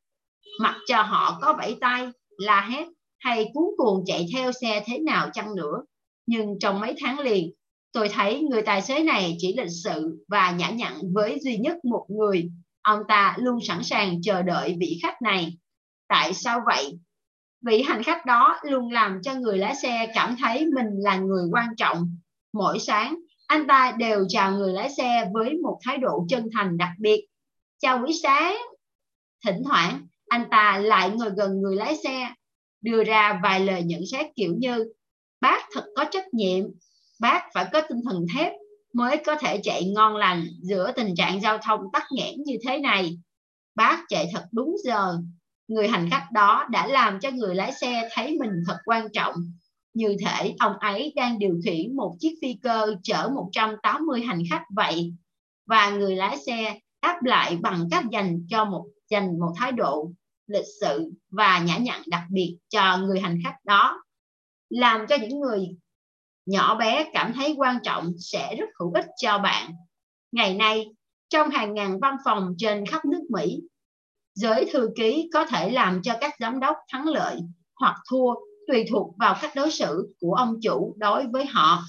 mặc cho họ có vẫy tay, la hét hay cuốn cuồng chạy theo xe thế nào chăng nữa. Nhưng trong mấy tháng liền, tôi thấy người tài xế này chỉ lịch sự và nhã nhặn với duy nhất một người. Ông ta luôn sẵn sàng chờ đợi vị khách này. Tại sao vậy? Vị hành khách đó luôn làm cho người lái xe cảm thấy mình là người quan trọng. Mỗi sáng, anh ta đều chào người lái xe với một thái độ chân thành đặc biệt. Chào buổi sáng. Thỉnh thoảng, anh ta lại ngồi gần người lái xe đưa ra vài lời nhận xét kiểu như bác thật có trách nhiệm, bác phải có tinh thần thép mới có thể chạy ngon lành giữa tình trạng giao thông tắc nghẽn như thế này. Bác chạy thật đúng giờ. Người hành khách đó đã làm cho người lái xe thấy mình thật quan trọng. Như thể ông ấy đang điều khiển một chiếc phi cơ chở 180 hành khách vậy. Và người lái xe đáp lại bằng cách dành cho một dành một thái độ lịch sự và nhã nhặn đặc biệt cho người hành khách đó, làm cho những người nhỏ bé cảm thấy quan trọng sẽ rất hữu ích cho bạn. Ngày nay, trong hàng ngàn văn phòng trên khắp nước Mỹ, giới thư ký có thể làm cho các giám đốc thắng lợi hoặc thua tùy thuộc vào cách đối xử của ông chủ đối với họ,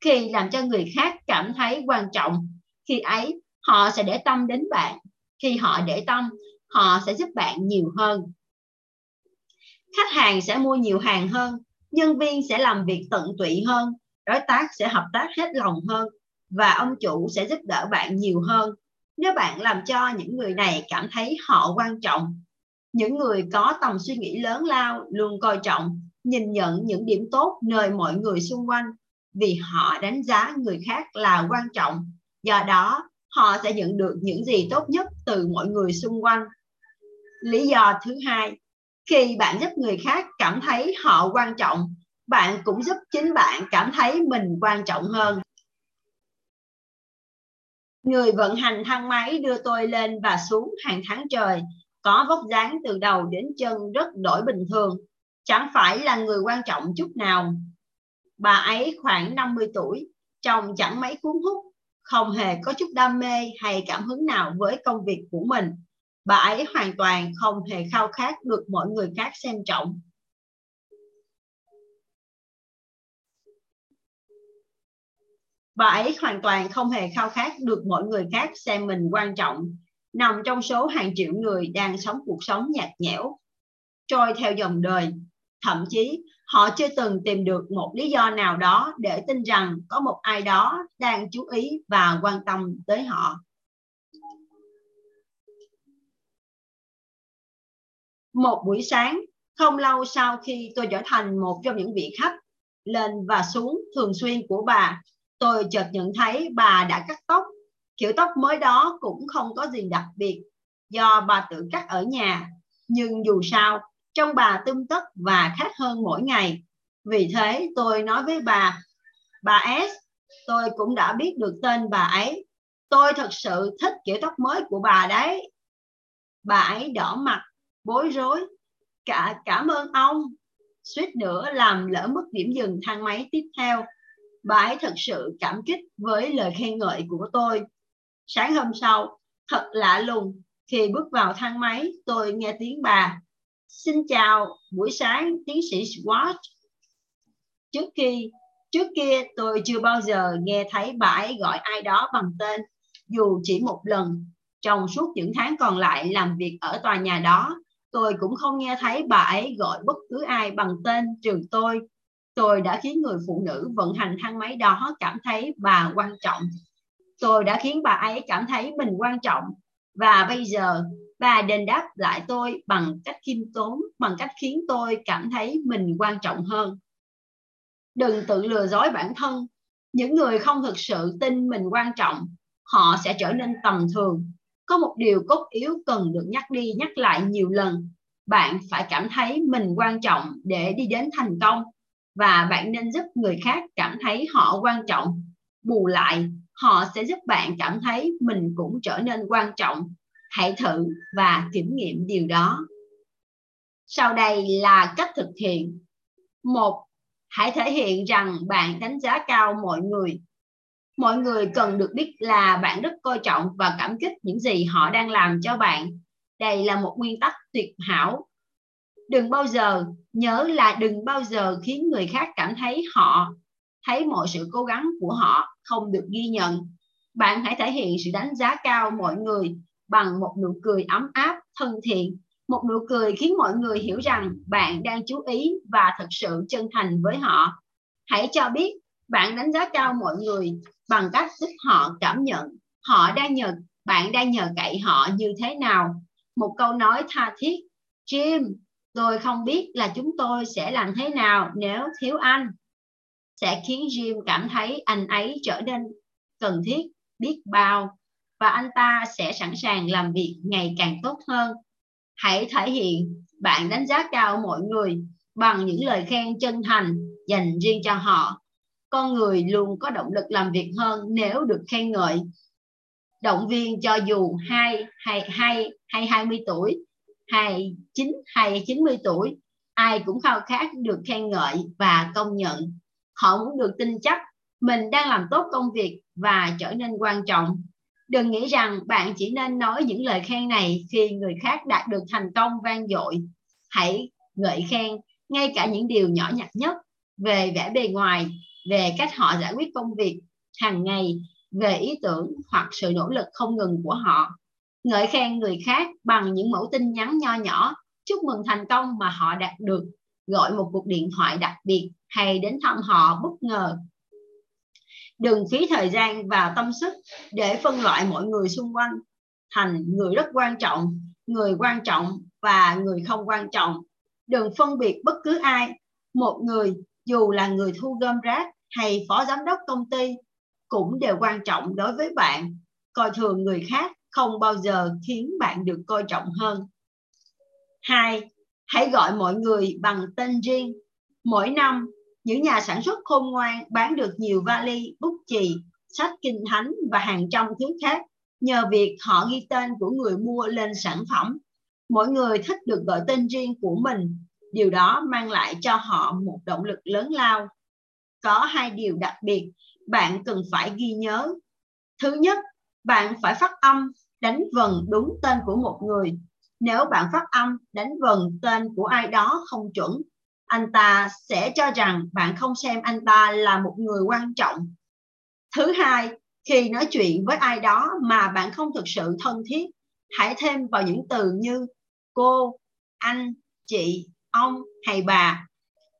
khi làm cho người khác cảm thấy quan trọng. Khi ấy, họ sẽ để tâm đến bạn. Khi họ để tâm họ sẽ giúp bạn nhiều hơn. Khách hàng sẽ mua nhiều hàng hơn, nhân viên sẽ làm việc tận tụy hơn, đối tác sẽ hợp tác hết lòng hơn và ông chủ sẽ giúp đỡ bạn nhiều hơn nếu bạn làm cho những người này cảm thấy họ quan trọng. Những người có tầm suy nghĩ lớn lao luôn coi trọng, nhìn nhận những điểm tốt nơi mọi người xung quanh vì họ đánh giá người khác là quan trọng. Do đó, họ sẽ nhận được những gì tốt nhất từ mọi người xung quanh lý do thứ hai, khi bạn giúp người khác cảm thấy họ quan trọng, bạn cũng giúp chính bạn cảm thấy mình quan trọng hơn. Người vận hành thang máy đưa tôi lên và xuống hàng tháng trời, có vóc dáng từ đầu đến chân rất đổi bình thường, chẳng phải là người quan trọng chút nào. Bà ấy khoảng 50 tuổi chồng chẳng mấy cuốn hút, không hề có chút đam mê hay cảm hứng nào với công việc của mình bà ấy hoàn toàn không hề khao khát được mọi người khác xem trọng. Bà ấy hoàn toàn không hề khao khát được mọi người khác xem mình quan trọng, nằm trong số hàng triệu người đang sống cuộc sống nhạt nhẽo. Trôi theo dòng đời, thậm chí họ chưa từng tìm được một lý do nào đó để tin rằng có một ai đó đang chú ý và quan tâm tới họ. Một buổi sáng, không lâu sau khi tôi trở thành một trong những vị khách lên và xuống thường xuyên của bà, tôi chợt nhận thấy bà đã cắt tóc. Kiểu tóc mới đó cũng không có gì đặc biệt, do bà tự cắt ở nhà. Nhưng dù sao trong bà tươm tất và khác hơn mỗi ngày. Vì thế tôi nói với bà bà S, tôi cũng đã biết được tên bà ấy. Tôi thật sự thích kiểu tóc mới của bà đấy. Bà ấy đỏ mặt bối rối. Cả, cảm ơn ông. Suýt nữa làm lỡ mất điểm dừng thang máy tiếp theo. Bà ấy thật sự cảm kích với lời khen ngợi của tôi. Sáng hôm sau, thật lạ lùng, khi bước vào thang máy, tôi nghe tiếng bà. Xin chào, buổi sáng, tiến sĩ Swart trước khi, trước kia tôi chưa bao giờ nghe thấy bà ấy gọi ai đó bằng tên, dù chỉ một lần. Trong suốt những tháng còn lại làm việc ở tòa nhà đó tôi cũng không nghe thấy bà ấy gọi bất cứ ai bằng tên trừ tôi. Tôi đã khiến người phụ nữ vận hành thang máy đó cảm thấy bà quan trọng. Tôi đã khiến bà ấy cảm thấy mình quan trọng. Và bây giờ bà đền đáp lại tôi bằng cách khiêm tốn, bằng cách khiến tôi cảm thấy mình quan trọng hơn. Đừng tự lừa dối bản thân. những người không thực sự tin mình quan trọng họ sẽ trở nên tầm thường có một điều cốt yếu cần được nhắc đi, nhắc lại nhiều lần. Bạn phải cảm thấy mình quan trọng để đi đến thành công. Và bạn nên giúp người khác cảm thấy họ quan trọng. Bù lại, họ sẽ giúp bạn cảm thấy mình cũng trở nên quan trọng. Hãy thử và kiểm nghiệm điều đó. Sau đây là cách thực hiện. Một, hãy thể hiện rằng bạn đánh giá cao mọi người mọi người cần được biết là bạn rất coi trọng và cảm kích những gì họ đang làm cho bạn. Đây là một nguyên tắc tuyệt hảo. Đừng bao giờ nhớ là đừng bao giờ khiến người khác cảm thấy họ, thấy mọi sự cố gắng của họ không được ghi nhận. Bạn hãy thể hiện sự đánh giá cao mọi người bằng một nụ cười ấm áp, thân thiện, một nụ cười khiến mọi người hiểu rằng bạn đang chú ý và thật sự chân thành với họ. Hãy cho biết bạn đánh giá cao mọi người bằng cách giúp họ cảm nhận. Họ đang nhờ, bạn đang nhờ cậy họ như thế nào? Một câu nói tha thiết, Jim, tôi không biết là chúng tôi sẽ làm thế nào nếu thiếu anh. Sẽ khiến Jim cảm thấy anh ấy trở nên cần thiết, biết bao, và anh ta sẽ sẵn sàng làm việc ngày càng tốt hơn. Hãy thể hiện, bạn đánh giá cao mọi người bằng những lời khen chân thành dành riêng cho họ con người luôn có động lực làm việc hơn nếu được khen ngợi. Động viên cho dù hai hay hai hay hai mươi tuổi hay chín hay chín mươi tuổi, ai cũng khao khát được khen ngợi và công nhận. Họ muốn được tin chắc mình đang làm tốt công việc và trở nên quan trọng. Đừng nghĩ rằng bạn chỉ nên nói những lời khen này khi người khác đạt được thành công vang dội. Hãy ngợi khen ngay cả những điều nhỏ nhặt nhất về vẻ bề ngoài về cách họ giải quyết công việc hàng ngày về ý tưởng hoặc sự nỗ lực không ngừng của họ. Ngợi khen người khác bằng những mẫu tin nhắn nho nhỏ. Chúc mừng thành công mà họ đạt được. Gọi một cuộc điện thoại đặc biệt hay đến thăm họ bất ngờ. Đừng phí thời gian và tâm sức để phân loại mọi người xung quanh. Thành người rất quan trọng, người quan trọng và người không quan trọng. Đừng phân biệt bất cứ ai. Một người, dù là người thu gom rác hay phó giám đốc công ty cũng đều quan trọng đối với bạn. Coi thường người khác không bao giờ khiến bạn được coi trọng hơn. Hai, hãy gọi mọi người bằng tên riêng. Mỗi năm, những nhà sản xuất khôn ngoan bán được nhiều vali, bút chì, sách kinh thánh và hàng trăm thứ khác nhờ việc họ ghi tên của người mua lên sản phẩm. Mỗi người thích được gọi tên riêng của mình. Điều đó mang lại cho họ một động lực lớn lao có hai điều đặc biệt bạn cần phải ghi nhớ. Thứ nhất, bạn phải phát âm đánh vần đúng tên của một người. Nếu bạn phát âm đánh vần tên của ai đó không chuẩn, anh ta sẽ cho rằng bạn không xem anh ta là một người quan trọng. Thứ hai, khi nói chuyện với ai đó mà bạn không thực sự thân thiết, hãy thêm vào những từ như cô, anh, chị, ông hay bà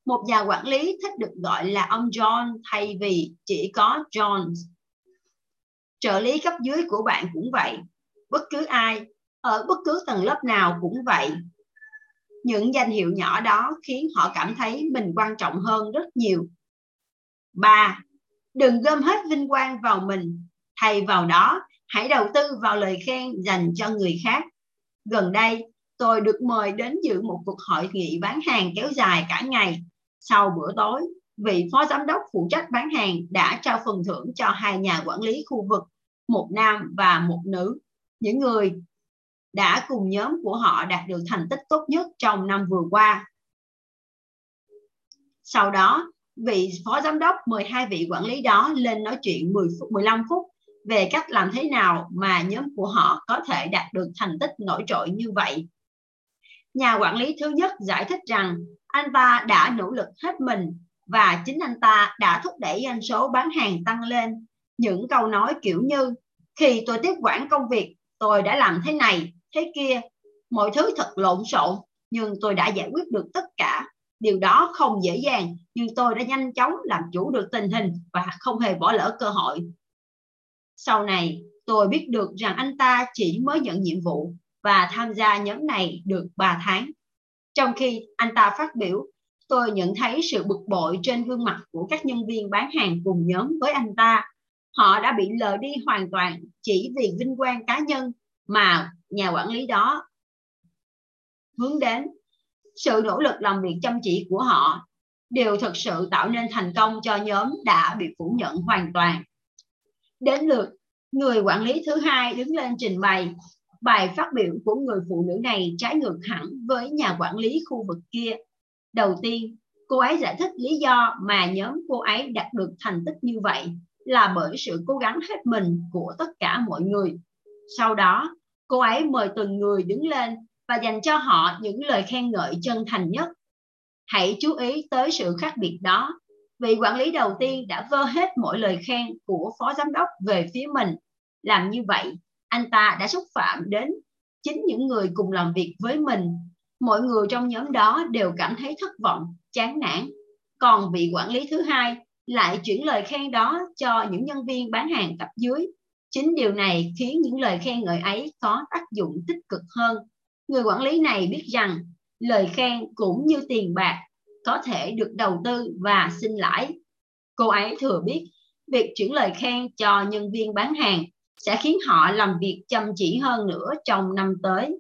một nhà quản lý thích được gọi là ông John thay vì chỉ có John. Trợ lý cấp dưới của bạn cũng vậy. Bất cứ ai, ở bất cứ tầng lớp nào cũng vậy. Những danh hiệu nhỏ đó khiến họ cảm thấy mình quan trọng hơn rất nhiều. 3. Đừng gom hết vinh quang vào mình. Thay vào đó, hãy đầu tư vào lời khen dành cho người khác. Gần đây, tôi được mời đến dự một cuộc hội nghị bán hàng kéo dài cả ngày sau bữa tối, vị phó giám đốc phụ trách bán hàng đã trao phần thưởng cho hai nhà quản lý khu vực, một nam và một nữ. Những người đã cùng nhóm của họ đạt được thành tích tốt nhất trong năm vừa qua. Sau đó, vị phó giám đốc mời hai vị quản lý đó lên nói chuyện 10 phút, 15 phút về cách làm thế nào mà nhóm của họ có thể đạt được thành tích nổi trội như vậy. Nhà quản lý thứ nhất giải thích rằng anh ta đã nỗ lực hết mình và chính anh ta đã thúc đẩy doanh số bán hàng tăng lên. Những câu nói kiểu như khi tôi tiếp quản công việc, tôi đã làm thế này, thế kia, mọi thứ thật lộn xộn, nhưng tôi đã giải quyết được tất cả. Điều đó không dễ dàng, nhưng tôi đã nhanh chóng làm chủ được tình hình và không hề bỏ lỡ cơ hội. Sau này, tôi biết được rằng anh ta chỉ mới nhận nhiệm vụ và tham gia nhóm này được 3 tháng. Trong khi anh ta phát biểu, tôi nhận thấy sự bực bội trên gương mặt của các nhân viên bán hàng cùng nhóm với anh ta. Họ đã bị lờ đi hoàn toàn chỉ vì vinh quang cá nhân mà nhà quản lý đó hướng đến. Sự nỗ lực làm việc chăm chỉ của họ đều thực sự tạo nên thành công cho nhóm đã bị phủ nhận hoàn toàn. Đến lượt, người quản lý thứ hai đứng lên trình bày bài phát biểu của người phụ nữ này trái ngược hẳn với nhà quản lý khu vực kia. Đầu tiên, cô ấy giải thích lý do mà nhóm cô ấy đạt được thành tích như vậy là bởi sự cố gắng hết mình của tất cả mọi người. Sau đó, cô ấy mời từng người đứng lên và dành cho họ những lời khen ngợi chân thành nhất. Hãy chú ý tới sự khác biệt đó. Vị quản lý đầu tiên đã vơ hết mọi lời khen của phó giám đốc về phía mình. Làm như vậy, anh ta đã xúc phạm đến chính những người cùng làm việc với mình. Mọi người trong nhóm đó đều cảm thấy thất vọng, chán nản. Còn vị quản lý thứ hai lại chuyển lời khen đó cho những nhân viên bán hàng cấp dưới. Chính điều này khiến những lời khen ngợi ấy có tác dụng tích cực hơn. Người quản lý này biết rằng lời khen cũng như tiền bạc có thể được đầu tư và sinh lãi. Cô ấy thừa biết việc chuyển lời khen cho nhân viên bán hàng sẽ khiến họ làm việc chăm chỉ hơn nữa trong năm tới.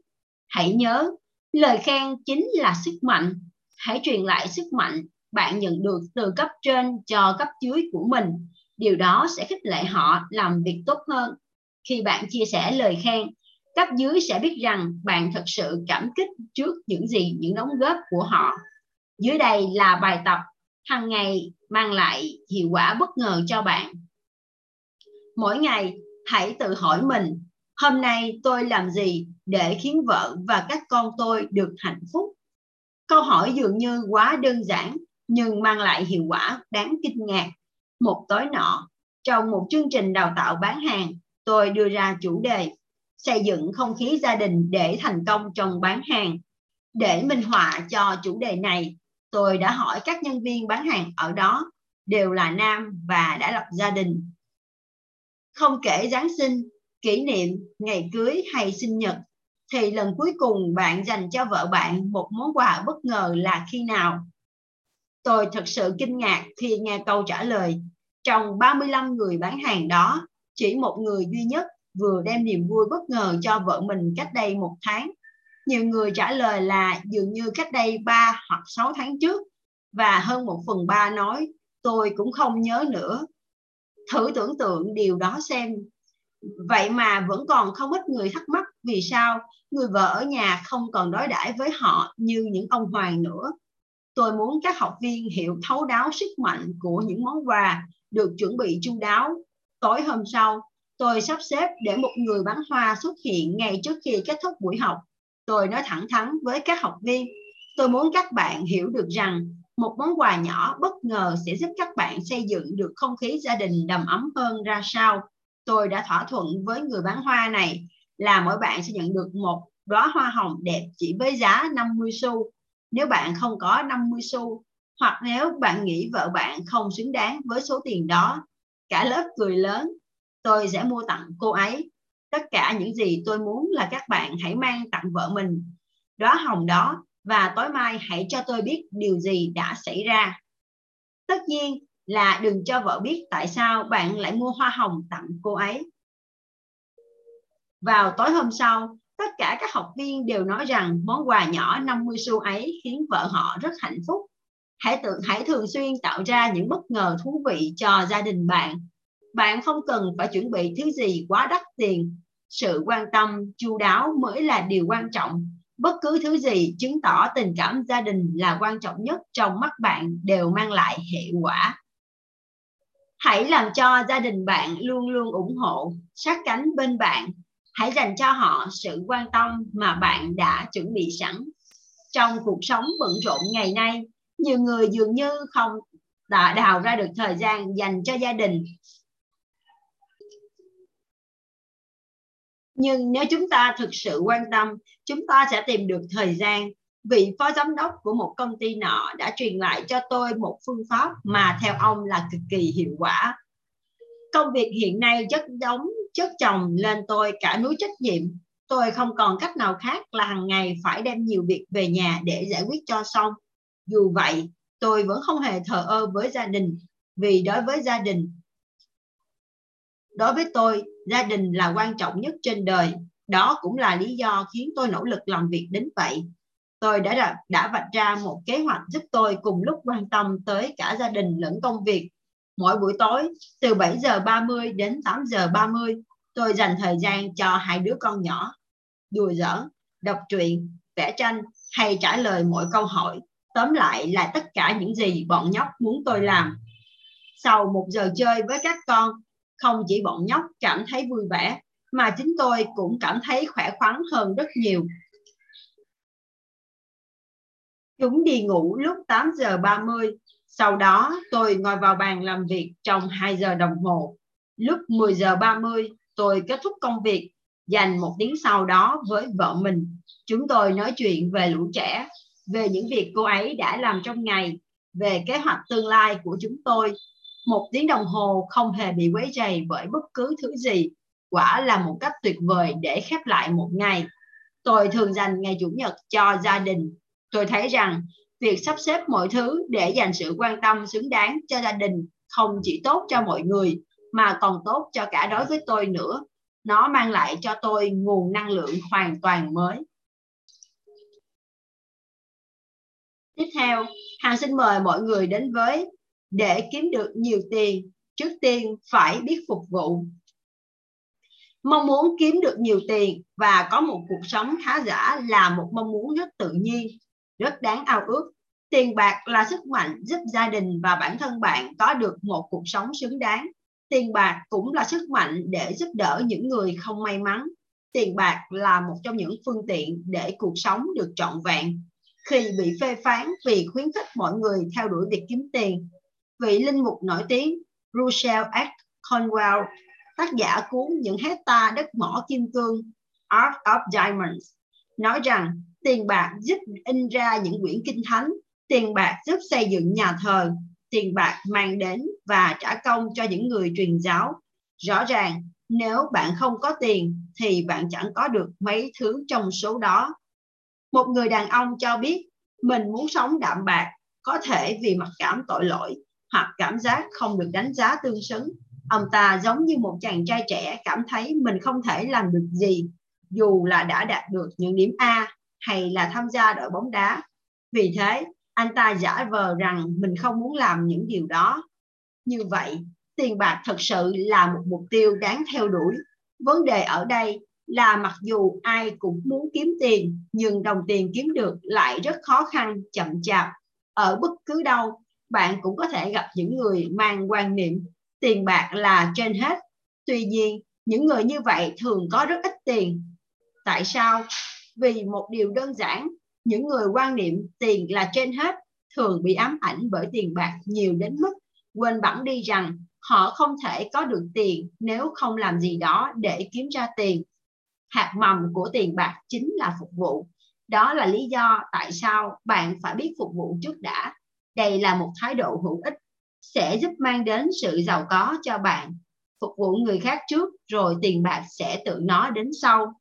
Hãy nhớ, lời khen chính là sức mạnh. Hãy truyền lại sức mạnh bạn nhận được từ cấp trên cho cấp dưới của mình. Điều đó sẽ khích lệ họ làm việc tốt hơn. Khi bạn chia sẻ lời khen, cấp dưới sẽ biết rằng bạn thật sự cảm kích trước những gì những đóng góp của họ. Dưới đây là bài tập hàng ngày mang lại hiệu quả bất ngờ cho bạn. Mỗi ngày hãy tự hỏi mình, hôm nay tôi làm gì để khiến vợ và các con tôi được hạnh phúc? Câu hỏi dường như quá đơn giản, nhưng mang lại hiệu quả đáng kinh ngạc. Một tối nọ, trong một chương trình đào tạo bán hàng, tôi đưa ra chủ đề xây dựng không khí gia đình để thành công trong bán hàng. Để minh họa cho chủ đề này, tôi đã hỏi các nhân viên bán hàng ở đó, đều là nam và đã lập gia đình không kể Giáng sinh, kỷ niệm, ngày cưới hay sinh nhật, thì lần cuối cùng bạn dành cho vợ bạn một món quà bất ngờ là khi nào? Tôi thật sự kinh ngạc khi nghe câu trả lời. Trong 35 người bán hàng đó, chỉ một người duy nhất vừa đem niềm vui bất ngờ cho vợ mình cách đây một tháng. Nhiều người trả lời là dường như cách đây 3 hoặc 6 tháng trước và hơn một phần ba nói tôi cũng không nhớ nữa thử tưởng tượng điều đó xem. Vậy mà vẫn còn không ít người thắc mắc vì sao người vợ ở nhà không còn đối đãi với họ như những ông hoàng nữa. Tôi muốn các học viên hiểu thấu đáo sức mạnh của những món quà được chuẩn bị chu đáo. Tối hôm sau, tôi sắp xếp để một người bán hoa xuất hiện ngay trước khi kết thúc buổi học. Tôi nói thẳng thắn với các học viên, tôi muốn các bạn hiểu được rằng một món quà nhỏ bất ngờ sẽ giúp các bạn xây dựng được không khí gia đình đầm ấm hơn ra sao. Tôi đã thỏa thuận với người bán hoa này là mỗi bạn sẽ nhận được một đóa hoa hồng đẹp chỉ với giá 50 xu. Nếu bạn không có 50 xu, hoặc nếu bạn nghĩ vợ bạn không xứng đáng với số tiền đó, cả lớp cười lớn, tôi sẽ mua tặng cô ấy. Tất cả những gì tôi muốn là các bạn hãy mang tặng vợ mình. Đóa hồng đó và tối mai hãy cho tôi biết điều gì đã xảy ra. Tất nhiên là đừng cho vợ biết tại sao bạn lại mua hoa hồng tặng cô ấy. Vào tối hôm sau, tất cả các học viên đều nói rằng món quà nhỏ 50 xu ấy khiến vợ họ rất hạnh phúc. Hãy tự hãy thường xuyên tạo ra những bất ngờ thú vị cho gia đình bạn. Bạn không cần phải chuẩn bị thứ gì quá đắt tiền. Sự quan tâm, chu đáo mới là điều quan trọng bất cứ thứ gì chứng tỏ tình cảm gia đình là quan trọng nhất trong mắt bạn đều mang lại hệ quả. Hãy làm cho gia đình bạn luôn luôn ủng hộ, sát cánh bên bạn. Hãy dành cho họ sự quan tâm mà bạn đã chuẩn bị sẵn. Trong cuộc sống bận rộn ngày nay, nhiều người dường như không đã đào ra được thời gian dành cho gia đình. Nhưng nếu chúng ta thực sự quan tâm chúng ta sẽ tìm được thời gian. Vị phó giám đốc của một công ty nọ đã truyền lại cho tôi một phương pháp mà theo ông là cực kỳ hiệu quả. Công việc hiện nay chất đóng chất chồng lên tôi cả núi trách nhiệm. Tôi không còn cách nào khác là hàng ngày phải đem nhiều việc về nhà để giải quyết cho xong. Dù vậy, tôi vẫn không hề thờ ơ với gia đình, vì đối với gia đình, đối với tôi, gia đình là quan trọng nhất trên đời. Đó cũng là lý do khiến tôi nỗ lực làm việc đến vậy. Tôi đã đã vạch ra một kế hoạch giúp tôi cùng lúc quan tâm tới cả gia đình lẫn công việc. Mỗi buổi tối, từ 7 giờ 30 đến 8 giờ 30, tôi dành thời gian cho hai đứa con nhỏ. Đùa giỡn, đọc truyện, vẽ tranh hay trả lời mọi câu hỏi. Tóm lại là tất cả những gì bọn nhóc muốn tôi làm. Sau một giờ chơi với các con, không chỉ bọn nhóc cảm thấy vui vẻ, mà chính tôi cũng cảm thấy khỏe khoắn hơn rất nhiều. Chúng đi ngủ lúc 8 giờ 30, sau đó tôi ngồi vào bàn làm việc trong 2 giờ đồng hồ. Lúc 10 giờ 30, tôi kết thúc công việc, dành một tiếng sau đó với vợ mình. Chúng tôi nói chuyện về lũ trẻ, về những việc cô ấy đã làm trong ngày, về kế hoạch tương lai của chúng tôi. Một tiếng đồng hồ không hề bị quấy rầy bởi bất cứ thứ gì. Quả là một cách tuyệt vời để khép lại một ngày. Tôi thường dành ngày Chủ nhật cho gia đình. Tôi thấy rằng việc sắp xếp mọi thứ để dành sự quan tâm xứng đáng cho gia đình không chỉ tốt cho mọi người mà còn tốt cho cả đối với tôi nữa. Nó mang lại cho tôi nguồn năng lượng hoàn toàn mới. Tiếp theo, hàng xin mời mọi người đến với để kiếm được nhiều tiền, trước tiên phải biết phục vụ. Mong muốn kiếm được nhiều tiền và có một cuộc sống khá giả là một mong muốn rất tự nhiên, rất đáng ao ước. Tiền bạc là sức mạnh giúp gia đình và bản thân bạn có được một cuộc sống xứng đáng. Tiền bạc cũng là sức mạnh để giúp đỡ những người không may mắn. Tiền bạc là một trong những phương tiện để cuộc sống được trọn vẹn. Khi bị phê phán vì khuyến khích mọi người theo đuổi việc kiếm tiền, vị linh mục nổi tiếng Russell H. Conwell, tác giả cuốn Những hecta đất mỏ kim cương Art of Diamonds, nói rằng tiền bạc giúp in ra những quyển kinh thánh, tiền bạc giúp xây dựng nhà thờ, tiền bạc mang đến và trả công cho những người truyền giáo. Rõ ràng, nếu bạn không có tiền thì bạn chẳng có được mấy thứ trong số đó. Một người đàn ông cho biết mình muốn sống đạm bạc, có thể vì mặc cảm tội lỗi hoặc cảm giác không được đánh giá tương xứng. Ông ta giống như một chàng trai trẻ cảm thấy mình không thể làm được gì dù là đã đạt được những điểm A hay là tham gia đội bóng đá. Vì thế, anh ta giả vờ rằng mình không muốn làm những điều đó. Như vậy, tiền bạc thật sự là một mục tiêu đáng theo đuổi. Vấn đề ở đây là mặc dù ai cũng muốn kiếm tiền, nhưng đồng tiền kiếm được lại rất khó khăn, chậm chạp. Ở bất cứ đâu, bạn cũng có thể gặp những người mang quan niệm tiền bạc là trên hết. Tuy nhiên, những người như vậy thường có rất ít tiền. Tại sao? Vì một điều đơn giản, những người quan niệm tiền là trên hết thường bị ám ảnh bởi tiền bạc nhiều đến mức quên bẵng đi rằng họ không thể có được tiền nếu không làm gì đó để kiếm ra tiền. Hạt mầm của tiền bạc chính là phục vụ. Đó là lý do tại sao bạn phải biết phục vụ trước đã. Đây là một thái độ hữu ích sẽ giúp mang đến sự giàu có cho bạn. Phục vụ người khác trước rồi tiền bạc sẽ tự nó đến sau.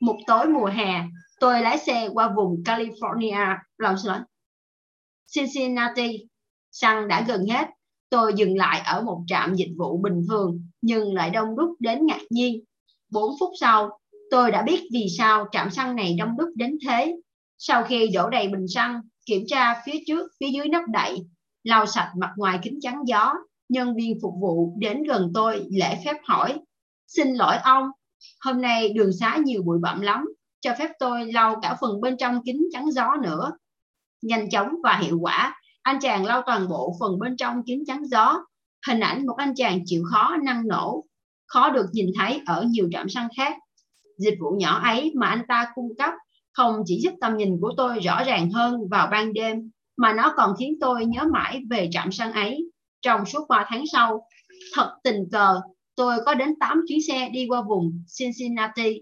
Một tối mùa hè, tôi lái xe qua vùng California, lòng xin Cincinnati. Xăng đã gần hết. Tôi dừng lại ở một trạm dịch vụ bình thường, nhưng lại đông đúc đến ngạc nhiên. 4 phút sau, tôi đã biết vì sao trạm xăng này đông đúc đến thế. Sau khi đổ đầy bình xăng, kiểm tra phía trước, phía dưới nắp đậy, lau sạch mặt ngoài kính chắn gió, nhân viên phục vụ đến gần tôi lễ phép hỏi. Xin lỗi ông, hôm nay đường xá nhiều bụi bặm lắm, cho phép tôi lau cả phần bên trong kính chắn gió nữa. Nhanh chóng và hiệu quả, anh chàng lau toàn bộ phần bên trong kính chắn gió. Hình ảnh một anh chàng chịu khó năng nổ, khó được nhìn thấy ở nhiều trạm xăng khác. Dịch vụ nhỏ ấy mà anh ta cung cấp không chỉ giúp tầm nhìn của tôi rõ ràng hơn vào ban đêm, mà nó còn khiến tôi nhớ mãi về trạm xăng ấy trong suốt 3 tháng sau. Thật tình cờ, tôi có đến 8 chuyến xe đi qua vùng Cincinnati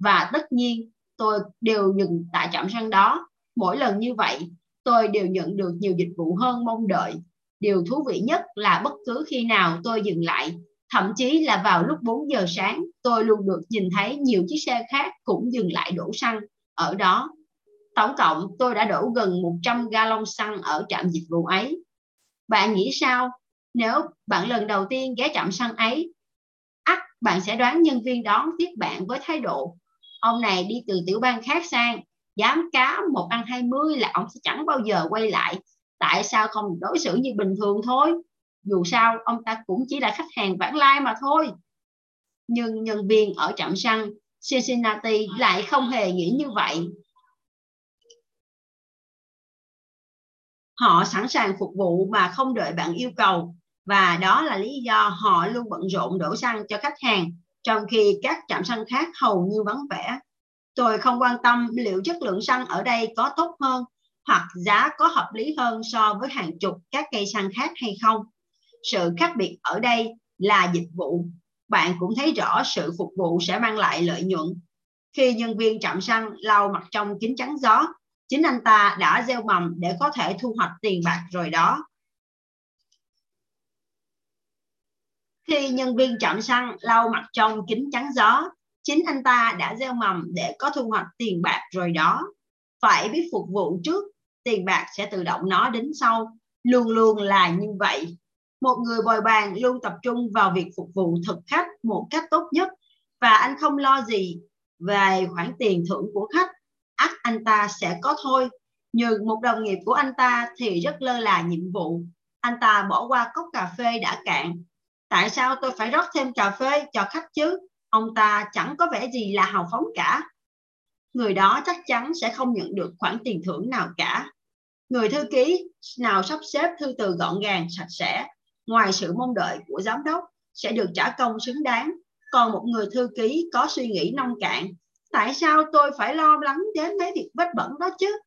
và tất nhiên tôi đều dừng tại trạm xăng đó. Mỗi lần như vậy, tôi đều nhận được nhiều dịch vụ hơn mong đợi. Điều thú vị nhất là bất cứ khi nào tôi dừng lại, thậm chí là vào lúc 4 giờ sáng, tôi luôn được nhìn thấy nhiều chiếc xe khác cũng dừng lại đổ xăng ở đó. Tổng cộng tôi đã đổ gần 100 gallon xăng ở trạm dịch vụ ấy. Bạn nghĩ sao nếu bạn lần đầu tiên ghé trạm xăng ấy? ắt bạn sẽ đoán nhân viên đó tiếp bạn với thái độ ông này đi từ tiểu bang khác sang dám cá một ăn hai mươi là ông sẽ chẳng bao giờ quay lại tại sao không đối xử như bình thường thôi dù sao, ông ta cũng chỉ là khách hàng vãng lai mà thôi. Nhưng nhân viên ở trạm xăng Cincinnati lại không hề nghĩ như vậy. Họ sẵn sàng phục vụ mà không đợi bạn yêu cầu, và đó là lý do họ luôn bận rộn đổ xăng cho khách hàng, trong khi các trạm xăng khác hầu như vắng vẻ. Tôi không quan tâm liệu chất lượng xăng ở đây có tốt hơn hoặc giá có hợp lý hơn so với hàng chục các cây xăng khác hay không. Sự khác biệt ở đây là dịch vụ. Bạn cũng thấy rõ sự phục vụ sẽ mang lại lợi nhuận. Khi nhân viên trạm xăng lau mặt trong kính chắn gió, chính anh ta đã gieo mầm để có thể thu hoạch tiền bạc rồi đó. Khi nhân viên trạm xăng lau mặt trong kính chắn gió, chính anh ta đã gieo mầm để có thu hoạch tiền bạc rồi đó. Phải biết phục vụ trước, tiền bạc sẽ tự động nó đến sau. Luôn luôn là như vậy. Một người bồi bàn luôn tập trung vào việc phục vụ thực khách một cách tốt nhất và anh không lo gì về khoản tiền thưởng của khách. ắt anh ta sẽ có thôi. Nhưng một đồng nghiệp của anh ta thì rất lơ là nhiệm vụ. Anh ta bỏ qua cốc cà phê đã cạn. Tại sao tôi phải rót thêm cà phê cho khách chứ? ông ta chẳng có vẻ gì là hào phóng cả. Người đó chắc chắn sẽ không nhận được khoản tiền thưởng nào cả. Người thư ký nào sắp xếp thư từ gọn gàng, sạch sẽ, ngoài sự mong đợi của giám đốc, sẽ được trả công xứng đáng. Còn một người thư ký có suy nghĩ nông cạn, tại sao tôi phải lo lắng đến mấy việc vết bẩn đó chứ?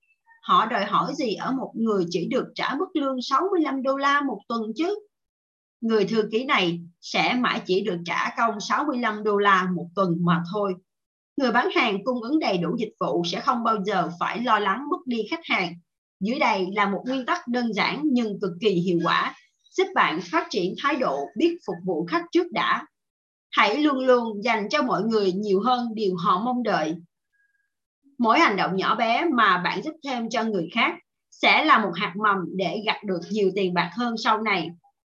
Họ đòi hỏi gì ở một người chỉ được trả mức lương 65 đô la một tuần chứ? người thư ký này sẽ mãi chỉ được trả công 65 đô la một tuần mà thôi. Người bán hàng cung ứng đầy đủ dịch vụ sẽ không bao giờ phải lo lắng mất đi khách hàng. Dưới đây là một nguyên tắc đơn giản nhưng cực kỳ hiệu quả, giúp bạn phát triển thái độ biết phục vụ khách trước đã. Hãy luôn luôn dành cho mọi người nhiều hơn điều họ mong đợi. Mỗi hành động nhỏ bé mà bạn giúp thêm cho người khác sẽ là một hạt mầm để gặt được nhiều tiền bạc hơn sau này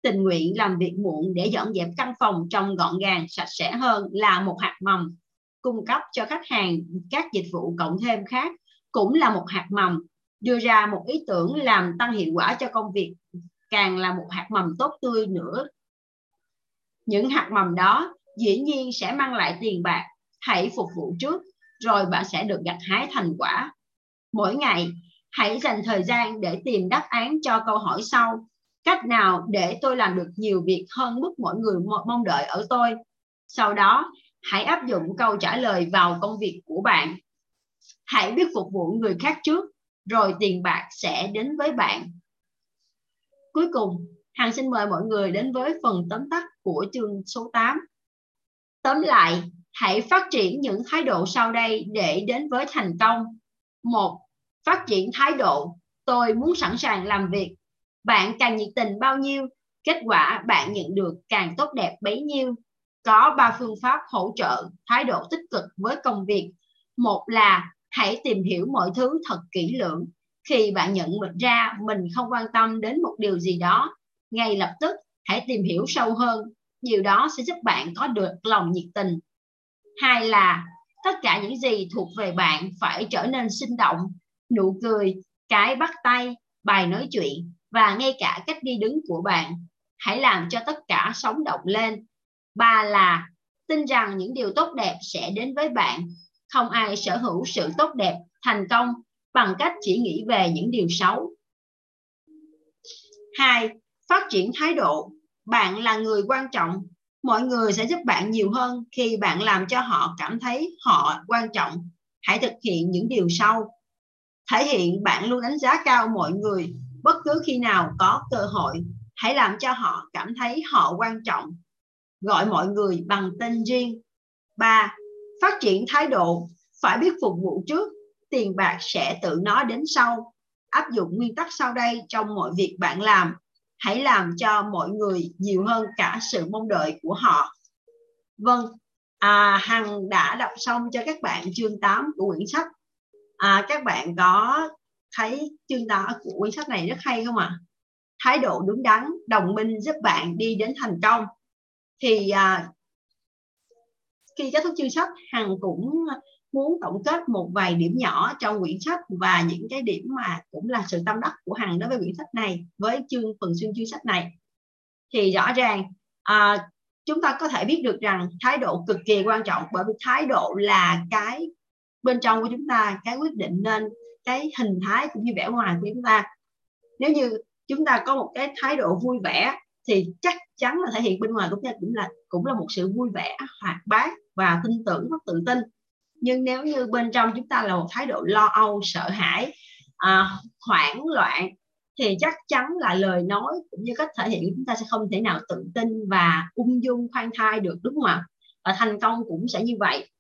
tình nguyện làm việc muộn để dọn dẹp căn phòng trông gọn gàng, sạch sẽ hơn là một hạt mầm cung cấp cho khách hàng các dịch vụ cộng thêm khác cũng là một hạt mầm, đưa ra một ý tưởng làm tăng hiệu quả cho công việc càng là một hạt mầm tốt tươi nữa. Những hạt mầm đó dĩ nhiên sẽ mang lại tiền bạc, hãy phục vụ trước, rồi bạn sẽ được gặt hái thành quả. Mỗi ngày, hãy dành thời gian để tìm đáp án cho câu hỏi sau. Cách nào để tôi làm được nhiều việc hơn mức mọi người mong đợi ở tôi? Sau đó, hãy áp dụng câu trả lời vào công việc của bạn. Hãy biết phục vụ người khác trước, rồi tiền bạc sẽ đến với bạn cuối cùng Hằng xin mời mọi người đến với phần tóm tắt của chương số 8 tóm lại hãy phát triển những thái độ sau đây để đến với thành công một phát triển thái độ tôi muốn sẵn sàng làm việc bạn càng nhiệt tình bao nhiêu, kết quả bạn nhận được càng tốt đẹp bấy nhiêu. Có ba phương pháp hỗ trợ thái độ tích cực với công việc. Một là hãy tìm hiểu mọi thứ thật kỹ lưỡng. Khi bạn nhận mình ra mình không quan tâm đến một điều gì đó, ngay lập tức hãy tìm hiểu sâu hơn. Điều đó sẽ giúp bạn có được lòng nhiệt tình. Hai là tất cả những gì thuộc về bạn phải trở nên sinh động, nụ cười, cái bắt tay, bài nói chuyện và ngay cả cách đi đứng của bạn. Hãy làm cho tất cả sống động lên. Ba là tin rằng những điều tốt đẹp sẽ đến với bạn. Không ai sở hữu sự tốt đẹp, thành công bằng cách chỉ nghĩ về những điều xấu. Hai, phát triển thái độ. Bạn là người quan trọng. Mọi người sẽ giúp bạn nhiều hơn khi bạn làm cho họ cảm thấy họ quan trọng. Hãy thực hiện những điều sau. Thể hiện bạn luôn đánh giá cao mọi người bất cứ khi nào có cơ hội hãy làm cho họ cảm thấy họ quan trọng gọi mọi người bằng tên riêng ba phát triển thái độ phải biết phục vụ trước tiền bạc sẽ tự nó đến sau. Áp dụng nguyên tắc sau đây trong mọi việc bạn làm. Hãy làm cho mọi người nhiều hơn cả sự mong đợi của họ. Vâng à, hằng đã đọc xong cho các bạn chương 8 của quyển sách. À, các bạn có thấy chương 8 của quyển sách này rất hay không ạ? À? thái độ đúng đắn đồng minh giúp bạn đi đến thành công. Thì à, khi kết thúc chương sách hằng cũng muốn tổng kết một vài điểm nhỏ trong quyển sách và những cái điểm mà cũng là sự tâm đắc của hằng đối với quyển sách này với chương phần xuyên chương sách này. Thì rõ ràng à, chúng ta có thể biết được rằng thái độ cực kỳ quan trọng bởi vì thái độ là cái bên trong của chúng ta cái quyết định nên cái hình thái cũng như vẻ ngoài của chúng ta. Nếu như chúng ta có một cái thái độ vui vẻ thì chắc chắn là thể hiện bên ngoài của chúng ta cũng là cũng là một sự vui vẻ hoạt bát và tin tưởng và tự tin nhưng nếu như bên trong chúng ta là một thái độ lo âu sợ hãi à, hoảng loạn thì chắc chắn là lời nói cũng như cách thể hiện của chúng ta sẽ không thể nào tự tin và ung dung khoan thai được đúng không ạ? Và thành công cũng sẽ như vậy.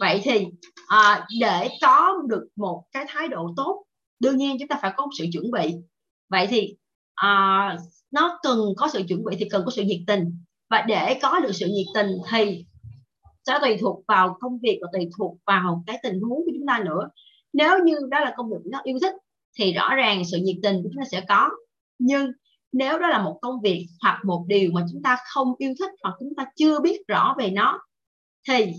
Vậy thì à, để có được một cái thái độ tốt đương nhiên chúng ta phải có sự chuẩn bị. Vậy thì à, nó cần có sự chuẩn bị thì cần có sự nhiệt tình. Và để có được sự nhiệt tình thì sẽ tùy thuộc vào công việc và tùy thuộc vào cái tình huống của chúng ta nữa. Nếu như đó là công việc nó yêu thích thì rõ ràng sự nhiệt tình của chúng ta sẽ có. Nhưng nếu đó là một công việc hoặc một điều mà chúng ta không yêu thích hoặc chúng ta chưa biết rõ về nó thì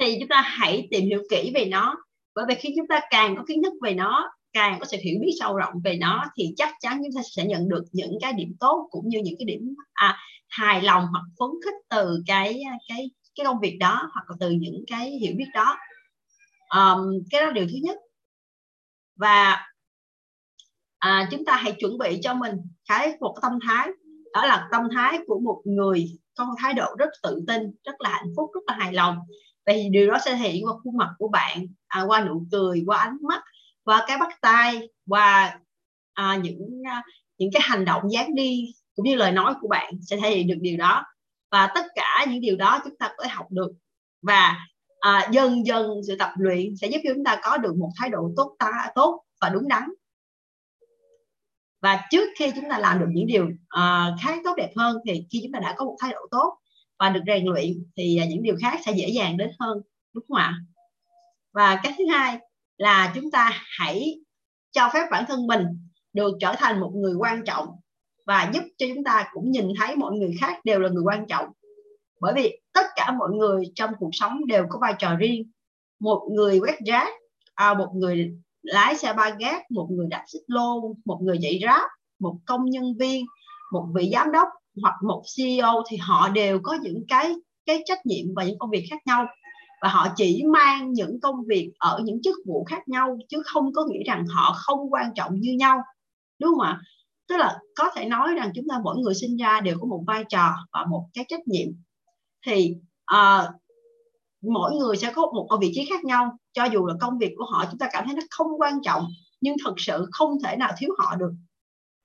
thì chúng ta hãy tìm hiểu kỹ về nó. Bởi vì khi chúng ta càng có kiến thức về nó càng có sự hiểu biết sâu rộng về nó thì chắc chắn chúng ta sẽ nhận được những cái điểm tốt cũng như những cái điểm à, hài lòng hoặc phấn khích từ cái cái cái công việc đó hoặc là từ những cái hiểu biết đó. Um, cái đó là điều thứ nhất. Và à, chúng ta hãy chuẩn bị cho mình cái một cái tâm thái. Đó là tâm thái của một người có một thái độ rất tự tin rất là hạnh phúc rất là hài lòng. Vậy thì điều đó sẽ thể hiện qua khuôn mặt của bạn à, qua nụ cười qua ánh mắt qua cái bắt tay qua à, những à, những cái hành động dáng đi cũng như lời nói của bạn sẽ thể hiện được điều đó. Và tất cả những điều đó chúng ta có thể học được. Và à, dần dần sự tập luyện sẽ giúp cho chúng ta có được một thái độ tốt ta tốt và đúng đắn. Và trước khi chúng ta làm được những điều à, uh, khác tốt đẹp hơn thì khi chúng ta đã có một thái độ tốt và được rèn luyện thì uh, những điều khác sẽ dễ dàng đến hơn đúng không ạ? Và cái thứ hai là chúng ta hãy cho phép bản thân mình được trở thành một người quan trọng và giúp cho chúng ta cũng nhìn thấy mọi người khác đều là người quan trọng. Bởi vì tất cả mọi người trong cuộc sống đều có vai trò riêng. Một người quét rác à, một người lái xe ba gác một người đạp xích lô một người dạy rác một công nhân viên một vị giám đốc hoặc một CEO thì họ đều có những cái cái trách nhiệm và những công việc khác nhau. Và họ chỉ mang những công việc ở những chức vụ khác nhau chứ không có nghĩ rằng họ không quan trọng như nhau. Đúng không ạ? Tức là có thể nói rằng chúng ta mỗi người sinh ra đều có một vai trò và một cái trách nhiệm. Thì uh, mỗi người sẽ có một vị trí khác nhau. Cho dù là công việc của họ chúng ta cảm thấy nó không quan trọng nhưng thật sự không thể nào thiếu họ được.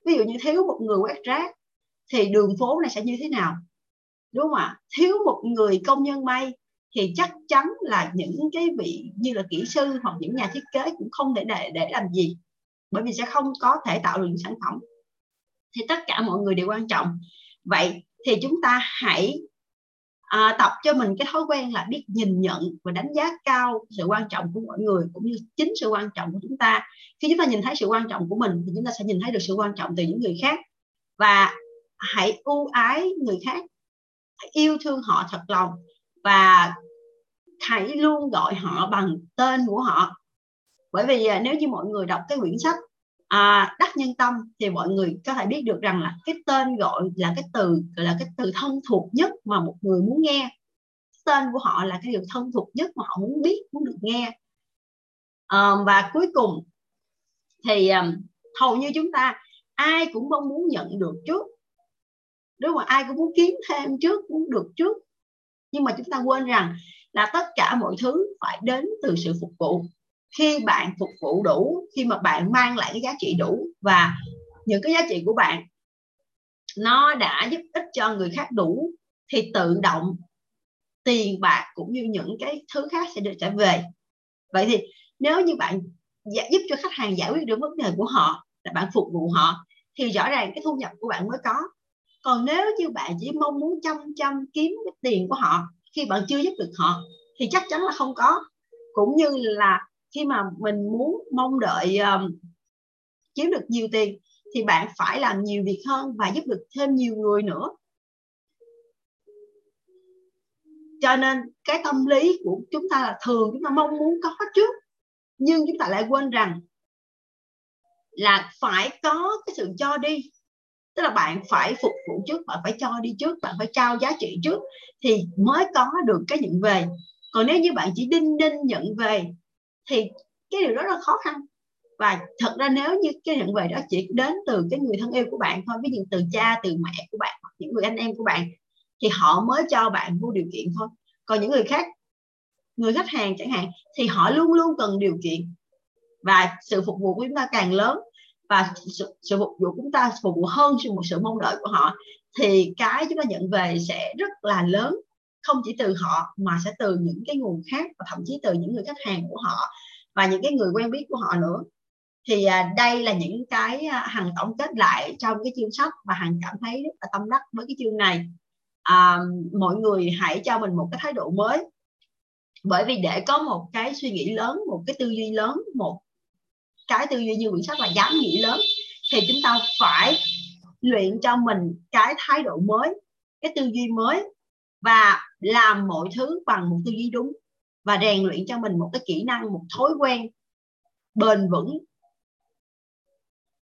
Ví dụ như thiếu một người quét rác thì đường phố này sẽ như thế nào? Đúng không ạ? Thiếu một người công nhân may thì chắc chắn là những cái vị như là kỹ sư hoặc những nhà thiết kế cũng không thể để để làm gì. Bởi vì sẽ không có thể tạo được những sản phẩm thì tất cả mọi người đều quan trọng. Vậy thì chúng ta hãy à, tập cho mình cái thói quen là biết nhìn nhận và đánh giá cao sự quan trọng của mọi người cũng như chính sự quan trọng của chúng ta. Khi chúng ta nhìn thấy sự quan trọng của mình thì chúng ta sẽ nhìn thấy được sự quan trọng từ những người khác. Và hãy ưu ái người khác hãy yêu thương họ thật lòng và hãy luôn gọi họ bằng tên của họ. Bởi vì à, nếu như mọi người đọc cái quyển sách à, đắc nhân tâm thì mọi người có thể biết được rằng là cái tên gọi là cái từ gọi là cái từ thân thuộc nhất mà một người muốn nghe. Tên của họ là cái điều thân thuộc nhất mà họ muốn biết muốn được nghe. À, và cuối cùng thì um, hầu như chúng ta ai cũng mong muốn nhận được trước. Đúng không ai cũng muốn kiếm thêm trước muốn được trước. Nhưng mà chúng ta quên rằng là tất cả mọi thứ phải đến từ sự phục vụ khi bạn phục vụ đủ, khi mà bạn mang lại cái giá trị đủ và những cái giá trị của bạn, nó đã giúp ích cho người khác đủ, thì tự động tiền bạc cũng như những cái thứ khác sẽ được trở về. Vậy thì nếu như bạn giúp cho khách hàng giải quyết được vấn đề của họ, là bạn phục vụ họ, thì rõ ràng cái thu nhập của bạn mới có. Còn nếu như bạn chỉ mong muốn chăm chăm kiếm cái tiền của họ, khi bạn chưa giúp được họ, thì chắc chắn là không có. Cũng như là khi mà mình muốn mong đợi um, kiếm được nhiều tiền thì bạn phải làm nhiều việc hơn và giúp được thêm nhiều người nữa. Cho nên cái tâm lý của chúng ta là thường chúng ta mong muốn có trước nhưng chúng ta lại quên rằng là phải có cái sự cho đi. Tức là bạn phải phục vụ trước bạn phải cho đi trước bạn phải trao giá trị trước thì mới có được cái nhận về. Còn nếu như bạn chỉ đinh đinh nhận về thì cái điều đó rất khó khăn. Và thật ra nếu như cái nhận về đó chỉ đến từ cái người thân yêu của bạn thôi ví dụ từ cha từ mẹ của bạn hoặc những người anh em của bạn thì họ mới cho bạn vô điều kiện thôi. Còn những người khác người khách hàng chẳng hạn thì họ luôn luôn cần điều kiện. Và sự phục vụ của chúng ta càng lớn và sự, sự phục vụ của chúng ta phục vụ hơn sự một sự mong đợi của họ thì cái chúng ta nhận về sẽ rất là lớn không chỉ từ họ mà sẽ từ những cái nguồn khác và thậm chí từ những người khách hàng của họ và những cái người quen biết của họ nữa. Thì à, đây là những cái à, hằng tổng kết lại trong cái chương sách và hằng cảm thấy rất là tâm đắc với cái chương này. À, mọi người hãy cho mình một cái thái độ mới. Bởi vì để có một cái suy nghĩ lớn một cái tư duy lớn một cái tư duy như quyển sách là dám nghĩ lớn thì chúng ta phải luyện cho mình cái thái độ mới cái tư duy mới và làm mọi thứ bằng một tư duy đúng và rèn luyện cho mình một cái kỹ năng một thói quen bền vững.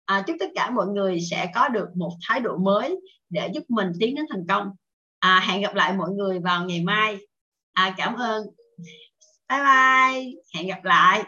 À, chúc tất cả mọi người sẽ có được một thái độ mới để giúp mình tiến đến thành công. À, hẹn gặp lại mọi người vào ngày mai. À, cảm ơn. Bye bye. Hẹn gặp lại.